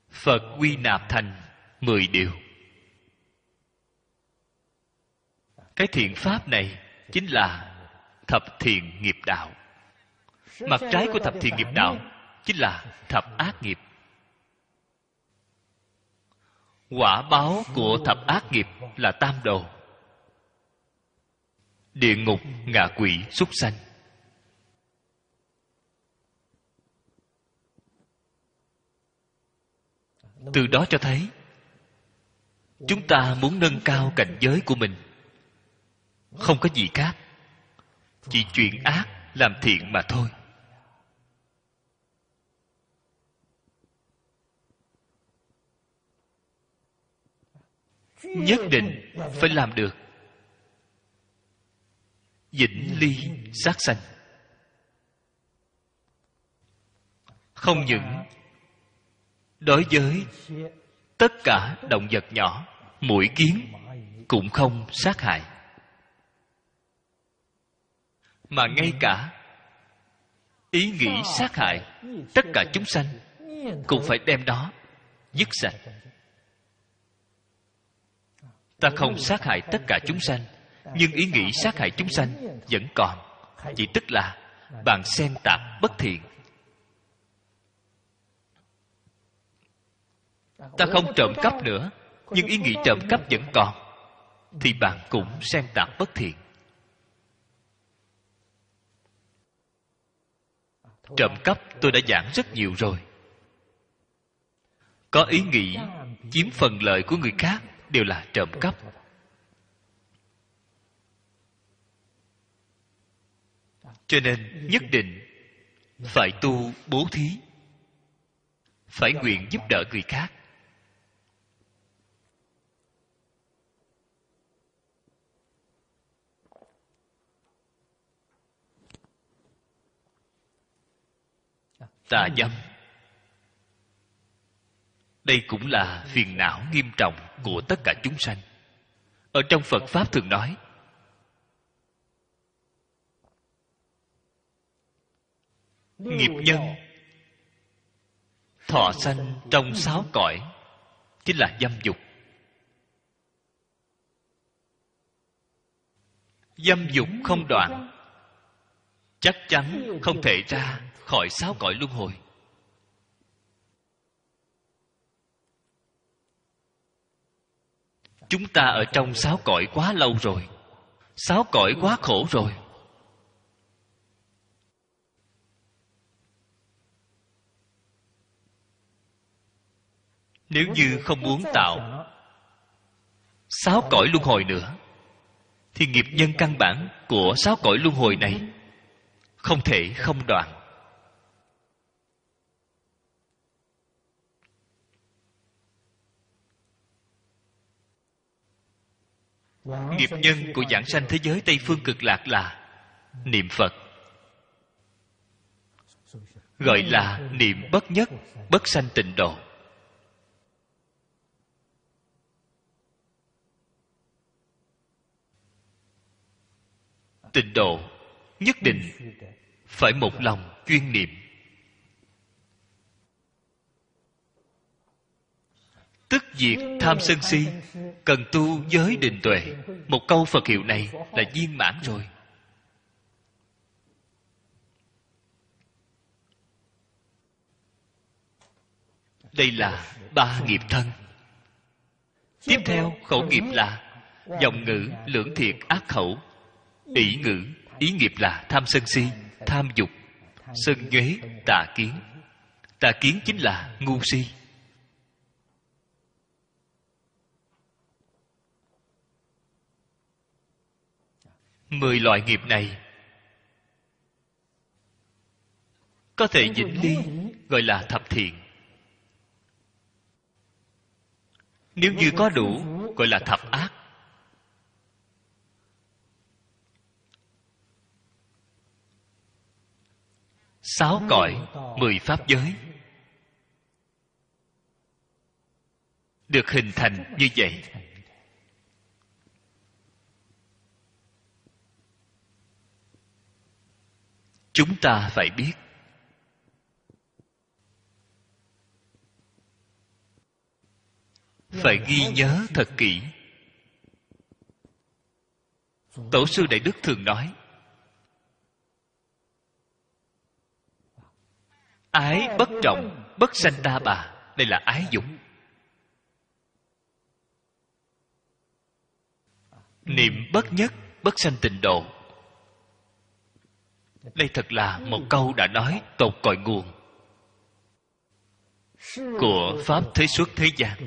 phật quy nạp thành mười điều. Cái thiện pháp này chính là thập thiện nghiệp đạo. Mặt trái của thập thiện nghiệp đạo chính là thập ác nghiệp. Quả báo của thập ác nghiệp là tam đồ. Địa ngục, ngạ quỷ, súc sanh. Từ đó cho thấy, chúng ta muốn nâng cao cảnh giới của mình. Không có gì khác chỉ chuyện ác làm thiện mà thôi. Nhất định phải làm được. Vĩnh ly sát sanh. Không những đối với tất cả động vật nhỏ, mũi kiến cũng không sát hại mà ngay cả ý nghĩ sát hại tất cả chúng sanh cũng phải đem đó dứt sạch. Ta không sát hại tất cả chúng sanh, nhưng ý nghĩ sát hại chúng sanh vẫn còn. Chỉ tức là bạn xen tạp bất thiện. Ta không trộm cắp nữa, nhưng ý nghĩ trộm cắp vẫn còn, thì bạn cũng xen tạp bất thiện. Trộm cắp tôi đã giảng rất nhiều rồi. Có ý nghĩ chiếm phần lợi của người khác đều là trộm cắp. Cho nên nhất định phải tu bố thí, phải nguyện giúp đỡ người khác. Tà dâm. Đây cũng là phiền não nghiêm trọng của tất cả chúng sanh. Ở trong phật pháp thường nói, nghiệp nhân, thọ sanh trong sáu cõi, chính là dâm dục. Dâm dục không đoạn, chắc chắn không thể ra khỏi sáu cõi luân hồi? Chúng ta ở trong sáu cõi quá lâu rồi. Sáu cõi quá khổ rồi. Nếu như không muốn tạo sáu cõi luân hồi nữa, thì nghiệp nhân căn bản của sáu cõi luân hồi này không thể không đoạn. Nghiệp nhân của giảng sanh thế giới tây phương cực lạc là niệm phật. Gọi là niệm bất nhất, bất sanh tịnh độ. Tịnh độ nhất định phải một lòng chuyên niệm. Tức diệt tham sân si, cần tu giới định tuệ. Một câu phật hiệu này là viên mãn rồi. Đây là ba nghiệp thân. Tiếp theo, khẩu nghiệp là dòng ngữ lưỡng thiệt ác khẩu, ỷ ngữ, ý nghiệp là tham sân si, tham dục, sân nhuế tà kiến. Tà kiến chính là ngu si. Mười loại nghiệp này. Có thể dĩnh ly gọi là thập thiện. Nếu như có đủ gọi là thập ác. Sáu cõi mười pháp giới. Được hình thành như vậy chúng ta phải biết. Phải ghi nhớ thật kỹ. Tổ sư đại đức thường nói, ái bất trọng, bất sanh ta bà. Đây là ái dục niệm bất nhất, bất sanh tịnh độ đây thật là một câu đã nói tột cội nguồn của pháp thế xuất thế gian.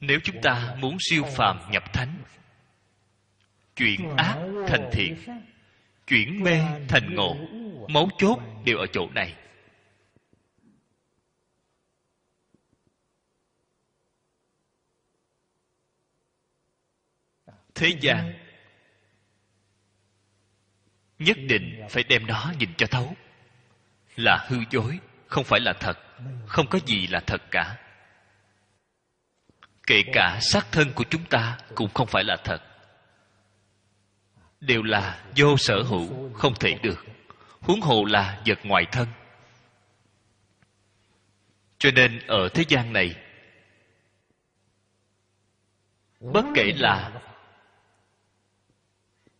Nếu chúng ta muốn siêu phàm nhập thánh, chuyển ác thành thiện, chuyển mê thành ngộ, mấu chốt đều ở chỗ này. Thế gian nhất định phải đem nó nhìn cho thấu. Là hư dối, không phải là thật, không có gì là thật cả. Kể cả xác thân của chúng ta cũng không phải là thật. Đều là vô sở hữu, không thể được. Huống hồ là vật ngoài thân. Cho nên ở thế gian này, bất kể là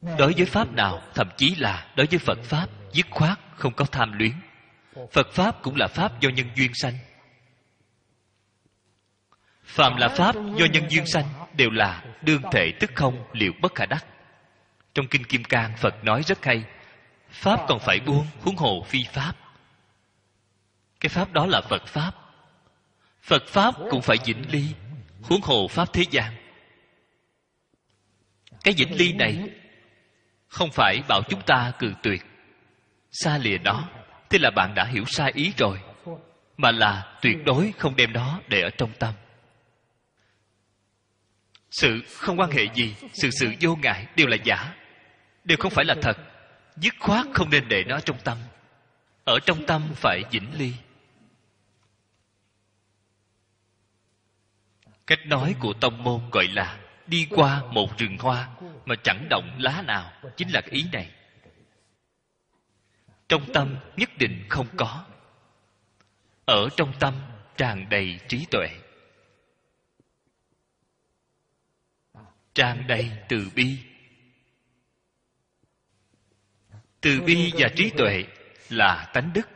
đối với pháp nào, thậm chí là đối với phật pháp, dứt khoát không có tham luyến. Phật pháp cũng là pháp do nhân duyên sanh. Phàm là pháp do nhân duyên sanh đều là đương thể tức không liệu bất khả đắc. Trong kinh kim cang, phật nói rất hay, pháp còn phải buông huống hồ phi pháp. Cái pháp đó là phật pháp. Phật pháp cũng phải vĩnh ly huống hồ pháp thế gian. Cái vĩnh ly này không phải bảo chúng ta cự tuyệt. Xa lìa nó, thế là bạn đã hiểu sai ý rồi, mà là tuyệt đối không đem nó để ở trong tâm. Sự không quan hệ gì, sự sự vô ngại đều là giả, đều không phải là thật. Dứt khoát không nên để nó trong tâm. Ở trong tâm phải vĩnh ly. Cách nói của tông môn gọi là đi qua một rừng hoa mà chẳng động lá nào, chính là ý này. Trong tâm nhất định không có. Ở trong tâm tràn đầy trí tuệ. Tràn đầy từ bi. Từ bi và trí tuệ là tánh đức.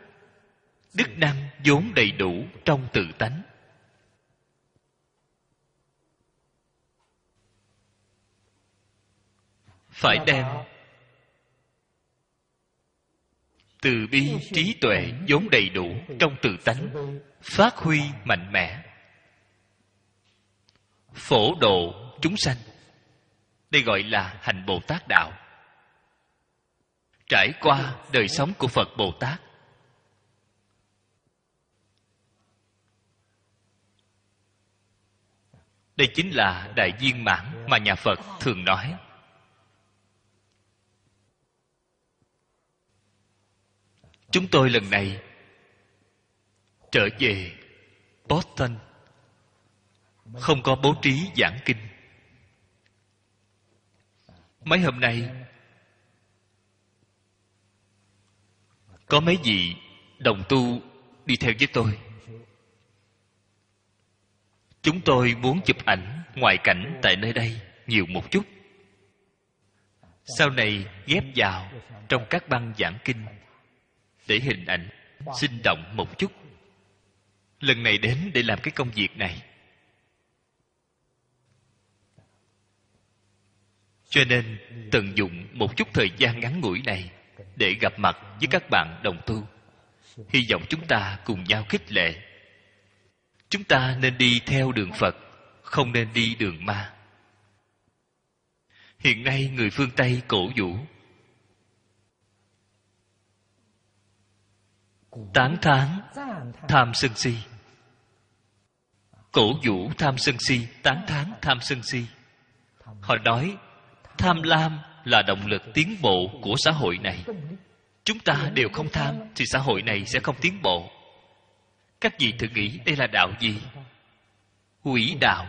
Đức năng vốn đầy đủ trong tự tánh. Phải đem từ bi trí tuệ vốn đầy đủ trong tự tánh phát huy mạnh mẽ, phổ độ chúng sanh. Đây gọi là hành bồ tát đạo. Trải qua đời sống của phật bồ tát, đây chính là đại viên mãn mà nhà phật thường nói. Chúng tôi lần này trở về boston. Không có bố trí giảng kinh. Mấy hôm nay, có mấy vị đồng tu đi theo với tôi. Chúng tôi muốn chụp ảnh ngoại cảnh tại nơi đây nhiều một chút. Sau này ghép vào trong các băng giảng kinh để hình ảnh, sinh động một chút. Lần này đến để làm cái công việc này. Cho nên, tận dụng một chút thời gian ngắn ngủi này để gặp mặt với các bạn đồng tu. Hy vọng chúng ta cùng nhau khích lệ. Chúng ta nên đi theo đường phật, không nên đi đường ma. Hiện nay người phương tây cổ vũ tán thán, tham sân si. Cổ vũ tham sân si, tán thán tham sân si. Họ nói, tham lam là động lực tiến bộ của xã hội này. Chúng ta đều không tham thì xã hội này sẽ không tiến bộ. Các vị thử nghĩ đây là đạo gì? Quỷ đạo.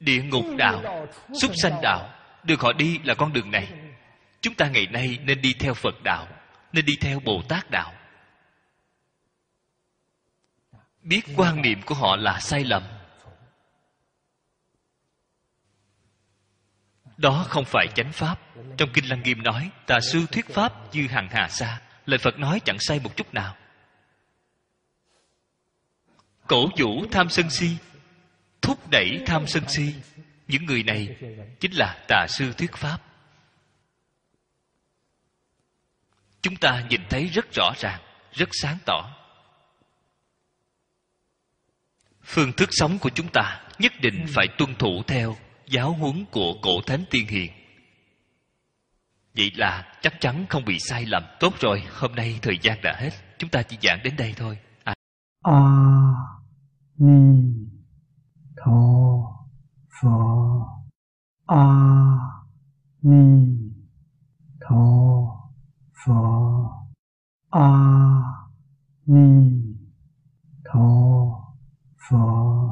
Địa ngục đạo. Súc sanh đạo. Đường họ đi là con đường này chúng ta ngày nay nên đi theo phật đạo, nên đi theo bồ tát đạo. Biết quan niệm của họ là sai lầm. Đó không phải chánh pháp. Trong kinh lăng nghiêm nói, tà sư thuyết pháp như hằng hà sa. Lời phật nói chẳng sai một chút nào. Cổ vũ tham sân si, thúc đẩy tham sân si, những người này chính là tà sư thuyết pháp. chúng ta nhìn thấy rất rõ ràng rất sáng tỏ. Phương thức sống của chúng ta nhất định phải tuân thủ theo giáo huấn của cổ thánh tiên hiền. Vậy là chắc chắn không bị sai lầm. Tốt rồi hôm nay thời gian đã hết. Chúng ta chỉ giảng đến đây thôi. A à. à, ni tho pho a à, ni tho 佛阿弥陀佛。